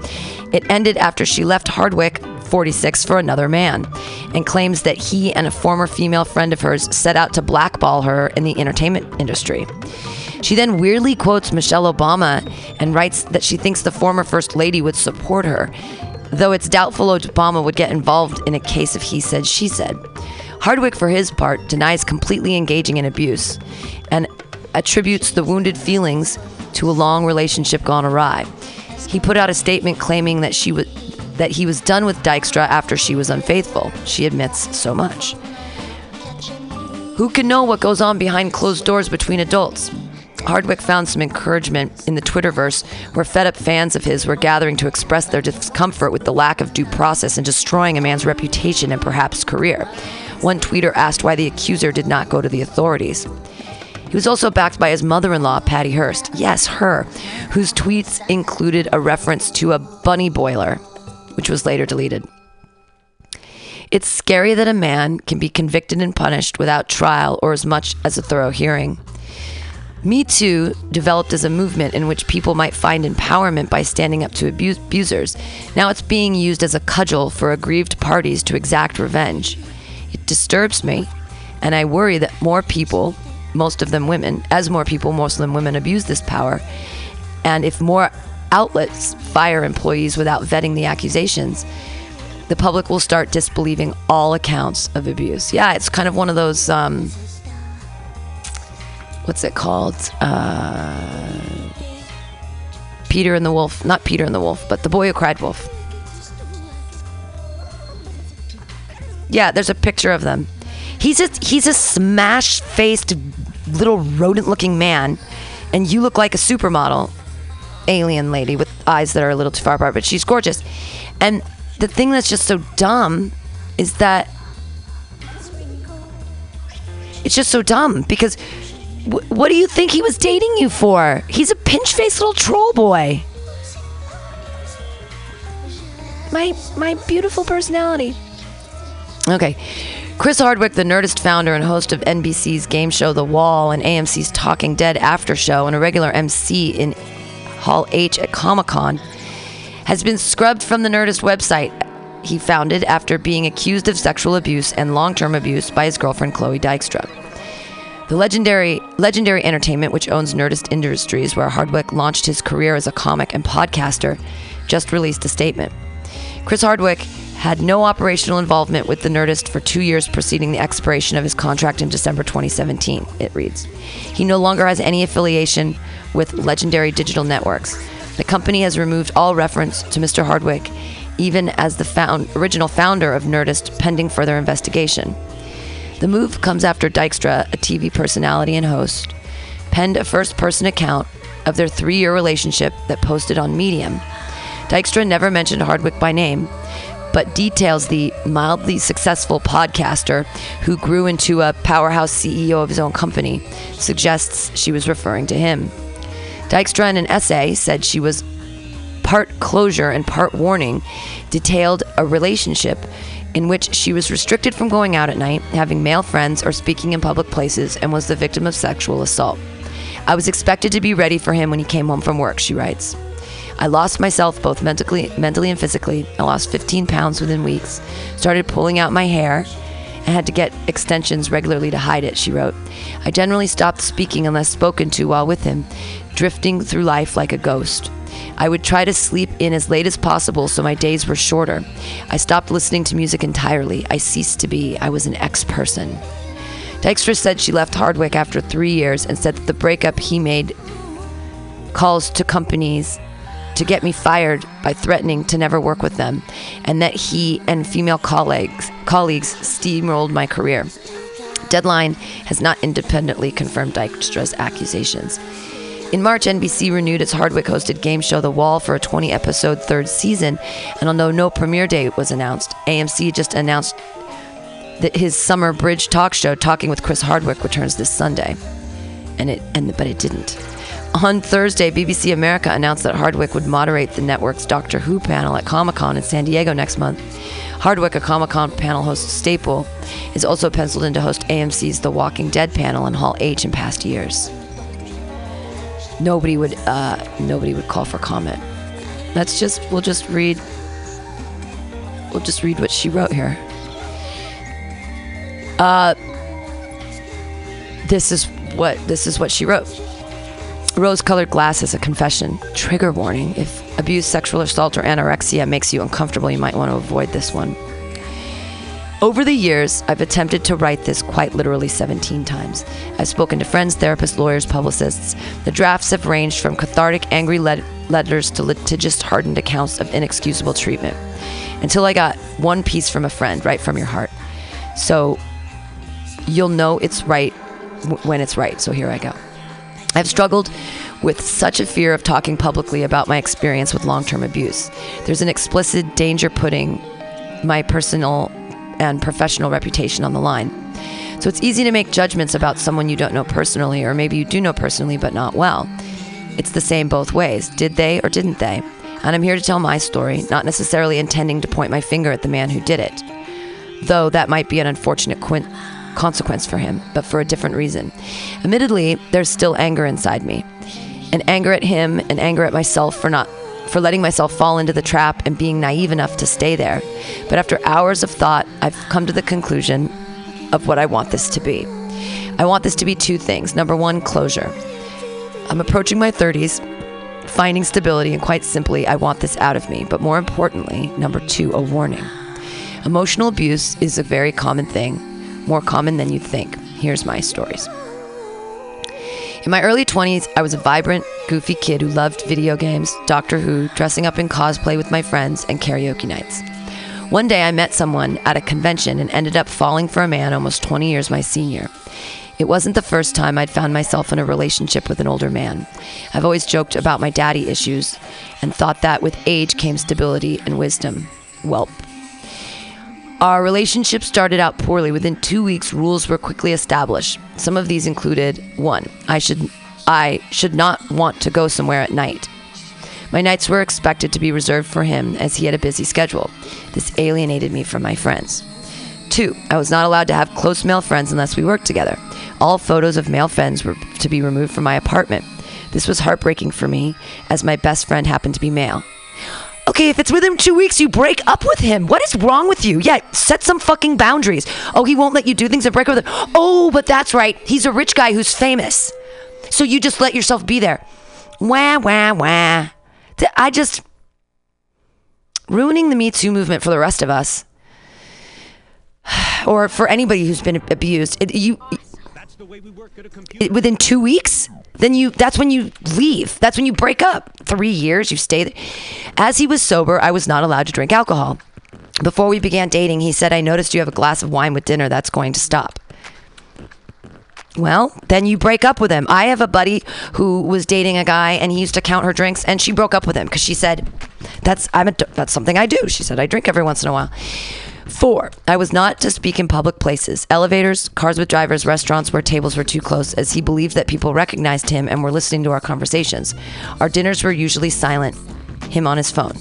It ended after she left Hardwick, 46, for another man, and claims that he and a former female friend of hers set out to blackball her in the entertainment industry. She then weirdly quotes Michelle Obama and writes that she thinks the former First Lady would support her, though it's doubtful Obama would get involved in a case of he said, she said. Hardwick, for his part, denies completely engaging in abuse and attributes the wounded feelings to a long relationship gone awry. He put out a statement claiming that she was that he was done with Dykstra after she was unfaithful. She admits so much. Who can know what goes on behind closed doors between adults? Hardwick found some encouragement in the Twitterverse, where fed up fans of his were gathering to express their discomfort with the lack of due process and destroying a man's reputation and perhaps career. One tweeter asked why the accuser did not go to the authorities. He was also backed by his mother in law, Patty Hearst. Yes, her, whose tweets included a reference to a bunny boiler, which was later deleted. It's scary that a man can be convicted and punished without trial or as much as a thorough hearing. Me Too developed as a movement in which people might find empowerment by standing up to abuse- abusers. Now it's being used as a cudgel for aggrieved parties to exact revenge. It disturbs me, and I worry that more people, most of them women, as more people, most of them women, abuse this power, and if more outlets fire employees without vetting the accusations, the public will start disbelieving all accounts of abuse. Yeah, it's kind of one of those. Um, what's it called? Uh, Peter and the Wolf. Not Peter and the Wolf, but the boy who cried wolf. Yeah, there's a picture of them. He's a he's a smash faced little rodent looking man, and you look like a supermodel alien lady with eyes that are a little too far apart, but she's gorgeous. And the thing that's just so dumb is that it's just so dumb because wh- what do you think he was dating you for? He's a pinch faced little troll boy. My my beautiful personality. Okay. Chris Hardwick, the Nerdist founder and host of NBC's game show The Wall and AMC's Talking Dead After Show and a regular MC in Hall H at Comic Con, has been scrubbed from the Nerdist website he founded after being accused of sexual abuse and long term abuse by his girlfriend Chloe Dykstra. The legendary Legendary Entertainment, which owns Nerdist Industries, where Hardwick launched his career as a comic and podcaster, just released a statement. Chris Hardwick had no operational involvement with the Nerdist for two years preceding the expiration of his contract in December 2017, it reads. He no longer has any affiliation with Legendary Digital Networks. The company has removed all reference to Mr. Hardwick, even as the found, original founder of Nerdist, pending further investigation. The move comes after Dykstra, a TV personality and host, penned a first person account of their three year relationship that posted on Medium. Dykstra never mentioned Hardwick by name, but details the mildly successful podcaster who grew into a powerhouse CEO of his own company, suggests she was referring to him. Dykstra, in an essay, said she was part closure and part warning, detailed a relationship in which she was restricted from going out at night, having male friends, or speaking in public places, and was the victim of sexual assault. I was expected to be ready for him when he came home from work, she writes. I lost myself both mentally, mentally and physically. I lost 15 pounds within weeks, started pulling out my hair, and had to get extensions regularly to hide it, she wrote. I generally stopped speaking unless spoken to while with him, drifting through life like a ghost. I would try to sleep in as late as possible so my days were shorter. I stopped listening to music entirely. I ceased to be. I was an ex person. Dykstra said she left Hardwick after three years and said that the breakup he made calls to companies to get me fired by threatening to never work with them, and that he and female colleagues colleagues steamrolled my career. Deadline has not independently confirmed Dykstra's accusations. In March, NBC renewed its Hardwick hosted game show The Wall for a 20 episode third season, and although no premiere date was announced, AMC just announced that his summer bridge talk show Talking with Chris Hardwick returns this Sunday. And it and but it didn't. On Thursday, BBC America announced that Hardwick would moderate the network's Doctor Who panel at Comic Con in San Diego next month. Hardwick, a Comic Con panel host staple, is also penciled in to host AMC's The Walking Dead panel in Hall H in past years. Nobody would, uh, nobody would call for comment. Let's just, we'll just read, we'll just read what she wrote here. Uh, this is what this is what she wrote. Rose-colored glasses, a confession. Trigger warning: If abuse, sexual assault, or anorexia makes you uncomfortable, you might want to avoid this one. Over the years, I've attempted to write this quite literally 17 times. I've spoken to friends, therapists, lawyers, publicists. The drafts have ranged from cathartic, angry let- letters to litigious, hardened accounts of inexcusable treatment. Until I got one piece from a friend, right from your heart. So you'll know it's right w- when it's right. So here I go. I've struggled with such a fear of talking publicly about my experience with long term abuse. There's an explicit danger putting my personal and professional reputation on the line. So it's easy to make judgments about someone you don't know personally, or maybe you do know personally but not well. It's the same both ways. Did they or didn't they? And I'm here to tell my story, not necessarily intending to point my finger at the man who did it. Though that might be an unfortunate consequence for him, but for a different reason. Admittedly, there's still anger inside me. An anger at him and anger at myself for not for letting myself fall into the trap and being naive enough to stay there. But after hours of thought, I've come to the conclusion of what I want this to be. I want this to be two things. Number one, closure. I'm approaching my 30s, finding stability, and quite simply, I want this out of me. But more importantly, number two, a warning. Emotional abuse is a very common thing, more common than you'd think. Here's my stories. In my early 20s, I was a vibrant, goofy kid who loved video games, Doctor Who, dressing up in cosplay with my friends, and karaoke nights. One day I met someone at a convention and ended up falling for a man almost 20 years my senior. It wasn't the first time I'd found myself in a relationship with an older man. I've always joked about my daddy issues and thought that with age came stability and wisdom. Welp. Our relationship started out poorly. Within two weeks, rules were quickly established. Some of these included one, I should I should not want to go somewhere at night. My nights were expected to be reserved for him as he had a busy schedule. This alienated me from my friends. Two, I was not allowed to have close male friends unless we worked together. All photos of male friends were to be removed from my apartment. This was heartbreaking for me, as my best friend happened to be male. Okay, if it's within two weeks, you break up with him. What is wrong with you? Yeah, set some fucking boundaries. Oh, he won't let you do things and break up with him. Oh, but that's right. He's a rich guy who's famous. So you just let yourself be there. Wah, wah, wah. I just. Ruining the Me Too movement for the rest of us, or for anybody who's been abused. It, you. it- within two weeks, then you that's when you leave. That's when you break up. Three years, you stay. As he was sober, I was not allowed to drink alcohol. Before we began dating, he said, I noticed you have a glass of wine with dinner. That's going to stop. Well, then you break up with him. I have a buddy who was dating a guy and he used to count her drinks and she broke up with him because she said, that's, I'm a, that's something I do. She said, I drink every once in a while. Four, I was not to speak in public places, elevators, cars with drivers, restaurants where tables were too close, as he believed that people recognized him and were listening to our conversations. Our dinners were usually silent, him on his phone.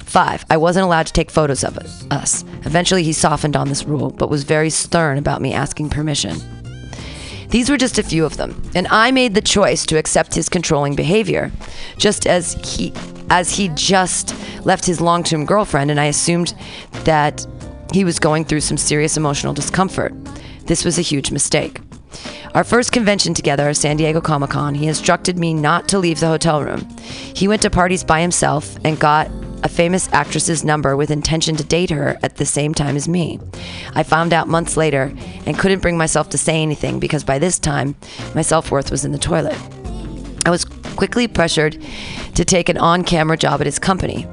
Five, I wasn't allowed to take photos of us. Eventually, he softened on this rule, but was very stern about me asking permission. These were just a few of them, and I made the choice to accept his controlling behavior, just as he as he just left his long-term girlfriend and I assumed that he was going through some serious emotional discomfort. This was a huge mistake. Our first convention together, San Diego Comic Con, he instructed me not to leave the hotel room. He went to parties by himself and got a famous actress's number with intention to date her at the same time as me. I found out months later and couldn't bring myself to say anything because by this time, my self worth was in the toilet. I was quickly pressured to take an on camera job at his company.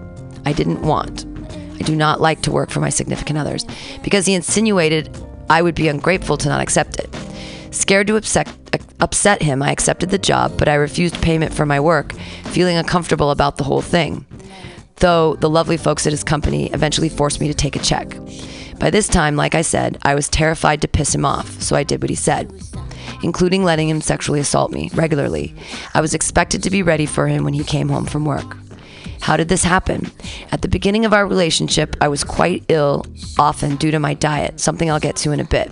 I didn't want. I do not like to work for my significant others because he insinuated I would be ungrateful to not accept it. Scared to upset, upset him, I accepted the job, but I refused payment for my work, feeling uncomfortable about the whole thing. Though the lovely folks at his company eventually forced me to take a check. By this time, like I said, I was terrified to piss him off, so I did what he said, including letting him sexually assault me regularly. I was expected to be ready for him when he came home from work. How did this happen? At the beginning of our relationship, I was quite ill, often due to my diet, something I'll get to in a bit.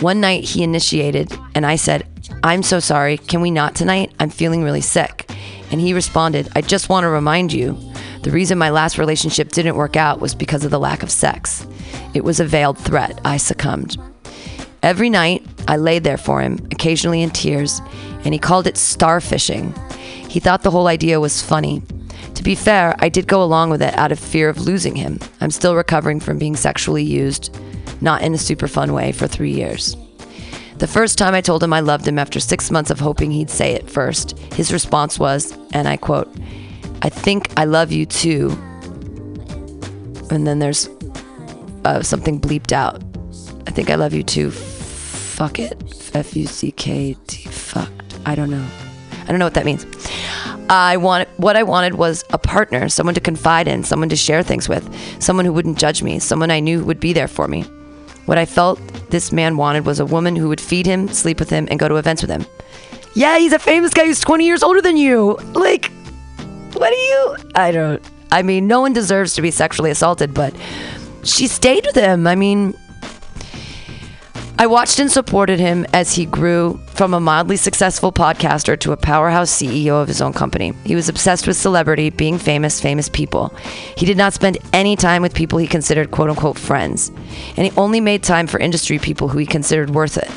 One night he initiated, and I said, I'm so sorry, can we not tonight? I'm feeling really sick. And he responded, I just want to remind you the reason my last relationship didn't work out was because of the lack of sex. It was a veiled threat. I succumbed. Every night, I lay there for him, occasionally in tears, and he called it starfishing. He thought the whole idea was funny. To be fair, I did go along with it out of fear of losing him. I'm still recovering from being sexually used, not in a super fun way, for three years. The first time I told him I loved him after six months of hoping he'd say it first, his response was, and I quote, I think I love you too. And then there's uh, something bleeped out. I think I love you too. Fuck it. F U C K T. Fucked. I don't know. I don't know what that means. I wanted what I wanted was a partner, someone to confide in, someone to share things with, someone who wouldn't judge me, someone I knew would be there for me. What I felt this man wanted was a woman who would feed him, sleep with him, and go to events with him. Yeah, he's a famous guy who's 20 years older than you. Like, what do you? I don't. I mean, no one deserves to be sexually assaulted, but she stayed with him. I mean, I watched and supported him as he grew from a mildly successful podcaster to a powerhouse CEO of his own company. He was obsessed with celebrity, being famous, famous people. He did not spend any time with people he considered quote unquote friends, and he only made time for industry people who he considered worth it.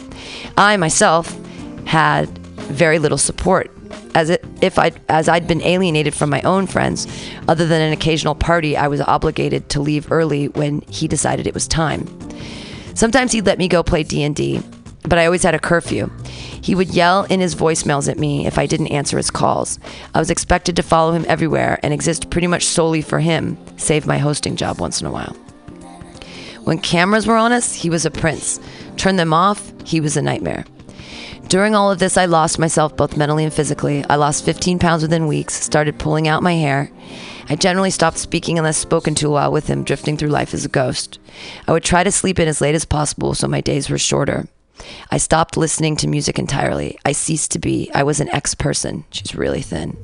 I myself had very little support as if I as I'd been alienated from my own friends, other than an occasional party I was obligated to leave early when he decided it was time. Sometimes he'd let me go play D&D, but I always had a curfew. He would yell in his voicemails at me if I didn't answer his calls. I was expected to follow him everywhere and exist pretty much solely for him, save my hosting job once in a while. When cameras were on us, he was a prince. Turn them off, he was a nightmare. During all of this, I lost myself both mentally and physically. I lost 15 pounds within weeks, started pulling out my hair. I generally stopped speaking unless spoken to while with him, drifting through life as a ghost. I would try to sleep in as late as possible so my days were shorter. I stopped listening to music entirely. I ceased to be. I was an ex person. She's really thin.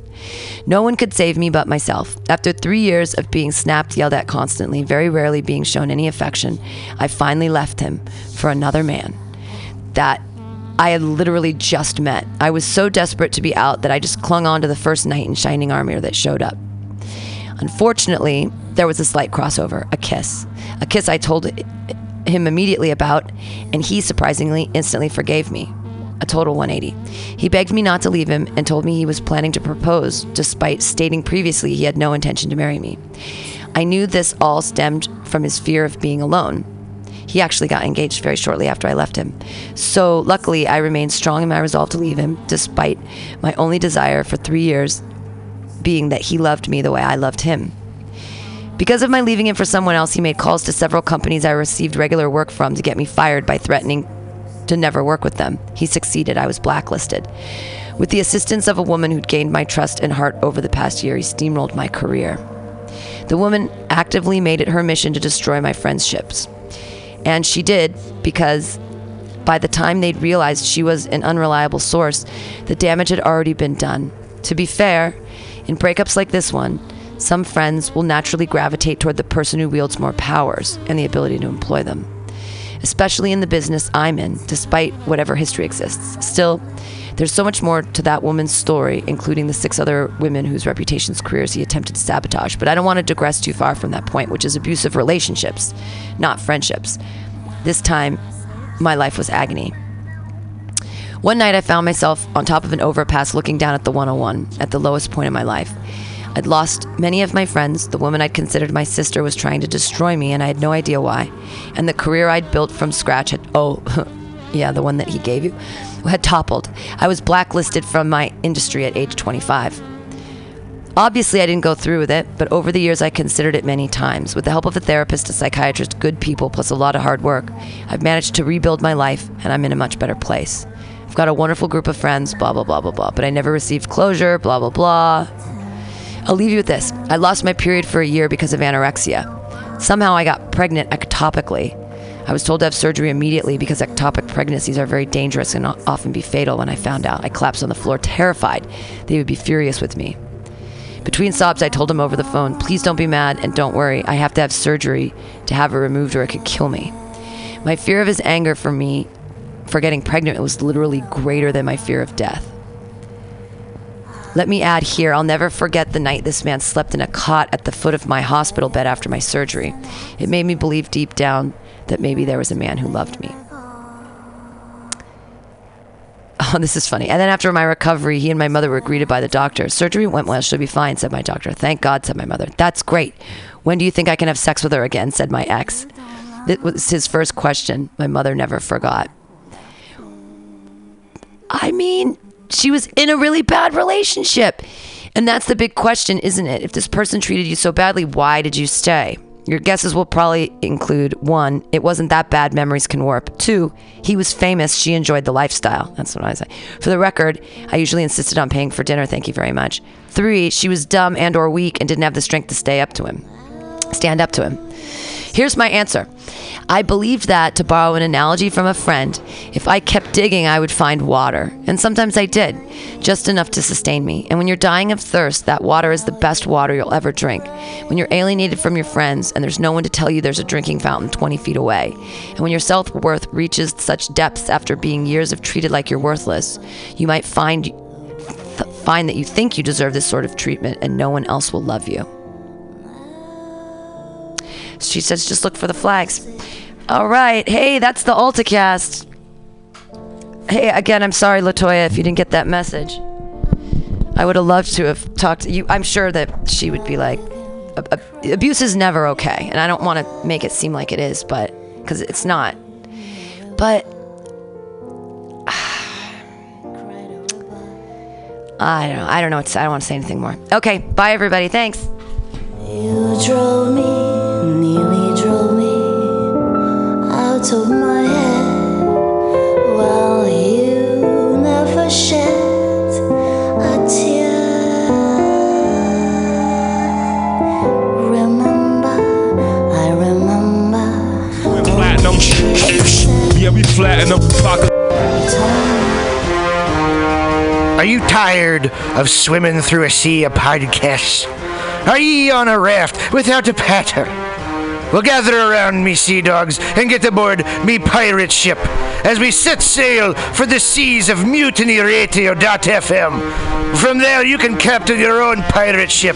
No one could save me but myself. After three years of being snapped, yelled at constantly, very rarely being shown any affection, I finally left him for another man that I had literally just met. I was so desperate to be out that I just clung on to the first knight in shining armor that showed up. Unfortunately, there was a slight crossover a kiss. A kiss I told him immediately about, and he surprisingly instantly forgave me. A total 180. He begged me not to leave him and told me he was planning to propose, despite stating previously he had no intention to marry me. I knew this all stemmed from his fear of being alone. He actually got engaged very shortly after I left him. So, luckily, I remained strong in my resolve to leave him, despite my only desire for three years being that he loved me the way I loved him. Because of my leaving him for someone else, he made calls to several companies I received regular work from to get me fired by threatening to never work with them. He succeeded. I was blacklisted. With the assistance of a woman who'd gained my trust and heart over the past year, he steamrolled my career. The woman actively made it her mission to destroy my friendships. And she did because by the time they'd realized she was an unreliable source, the damage had already been done. To be fair, in breakups like this one, some friends will naturally gravitate toward the person who wields more powers and the ability to employ them, especially in the business I'm in, despite whatever history exists. Still, there's so much more to that woman's story, including the six other women whose reputations, careers he attempted to sabotage. But I don't want to digress too far from that point, which is abusive relationships, not friendships. This time, my life was agony. One night, I found myself on top of an overpass looking down at the 101 at the lowest point in my life. I'd lost many of my friends. The woman I'd considered my sister was trying to destroy me, and I had no idea why. And the career I'd built from scratch had, oh, yeah, the one that he gave you, had toppled. I was blacklisted from my industry at age 25. Obviously, I didn't go through with it, but over the years, I considered it many times. With the help of a therapist, a psychiatrist, good people, plus a lot of hard work, I've managed to rebuild my life, and I'm in a much better place. I've got a wonderful group of friends, blah, blah, blah, blah, blah, but I never received closure, blah, blah, blah. I'll leave you with this. I lost my period for a year because of anorexia. Somehow I got pregnant ectopically. I was told to have surgery immediately because ectopic pregnancies are very dangerous and often be fatal when I found out. I collapsed on the floor, terrified they would be furious with me. Between sobs, I told him over the phone, please don't be mad and don't worry. I have to have surgery to have it removed or it could kill me. My fear of his anger for me for getting pregnant was literally greater than my fear of death. Let me add here, I'll never forget the night this man slept in a cot at the foot of my hospital bed after my surgery. It made me believe deep down that maybe there was a man who loved me. Oh, this is funny. And then after my recovery, he and my mother were greeted by the doctor. Surgery went well, she'll be fine, said my doctor. Thank God, said my mother. That's great. When do you think I can have sex with her again? said my ex. That was his first question. My mother never forgot. I mean, she was in a really bad relationship. And that's the big question, isn't it? If this person treated you so badly, why did you stay? Your guesses will probably include one, it wasn't that bad, memories can warp. Two, he was famous, she enjoyed the lifestyle. That's what I say. For the record, I usually insisted on paying for dinner, thank you very much. Three, she was dumb and or weak and didn't have the strength to stay up to him. Stand up to him. Here's my answer. I believed that, to borrow an analogy from a friend, if I kept digging, I would find water. And sometimes I did, just enough to sustain me. And when you're dying of thirst, that water is the best water you'll ever drink. When you're alienated from your friends and there's no one to tell you there's a drinking fountain 20 feet away. And when your self worth reaches such depths after being years of treated like you're worthless, you might find. th- Find that you think you deserve this sort of treatment and no one else will love you. She says, just look for the flags. All right. Hey, that's the AltaCast. Hey, again, I'm sorry, Latoya, if you didn't get that message. I would have loved to have talked to you. I'm sure that she would be like, "Ab- ab- abuse is never okay. And I don't want to make it seem like it is, but because it's not. But I don't know. I don't know. I don't want to say anything more. Okay. Bye, everybody. Thanks. You drove me, nearly drove me out of my head. Well, you never shed a tear. Remember, I remember. Platinum. Yeah, we fly. platinum. Pocket. Are you tired of swimming through a sea of podcasts? Are ye on a raft without a paddle? Well, gather around me, sea dogs, and get aboard me pirate ship as we set sail for the seas of Mutiny mutinyradio.fm. From there, you can captain your own pirate ship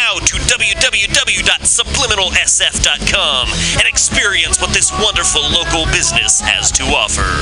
www.subliminalsf.com and experience what this wonderful local business has to offer.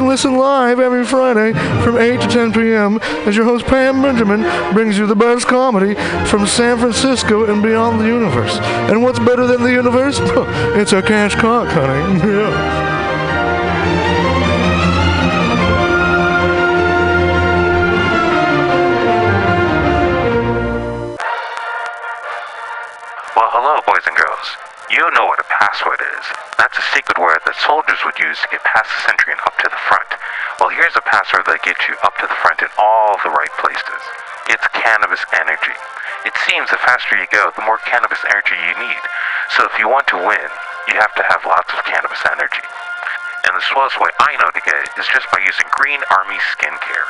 listen live every Friday from 8 to 10 p.m. as your host Pam Benjamin brings you the best comedy from San Francisco and beyond the universe. And what's better than the universe? it's a cash cock, honey. Yeah. Well, hello, boys and girls. You know what a password is. That's a secret word that soldiers would use to get past the sentry and up to the front. Well, here's a password that gets you up to the front in all the right places. It's cannabis energy. It seems the faster you go, the more cannabis energy you need. So if you want to win, you have to have lots of cannabis energy. And the slowest way I know to get it is just by using Green Army Skincare.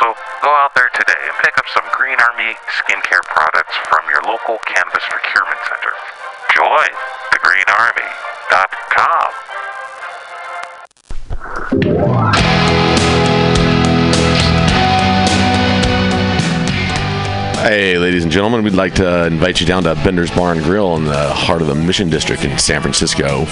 So go out there today and pick up some Green Army skincare products from your local Cannabis Procurement Center. Join thegreenarmy.com. Hey, ladies and gentlemen, we'd like to invite you down to Bender's Bar and Grill in the heart of the Mission District in San Francisco.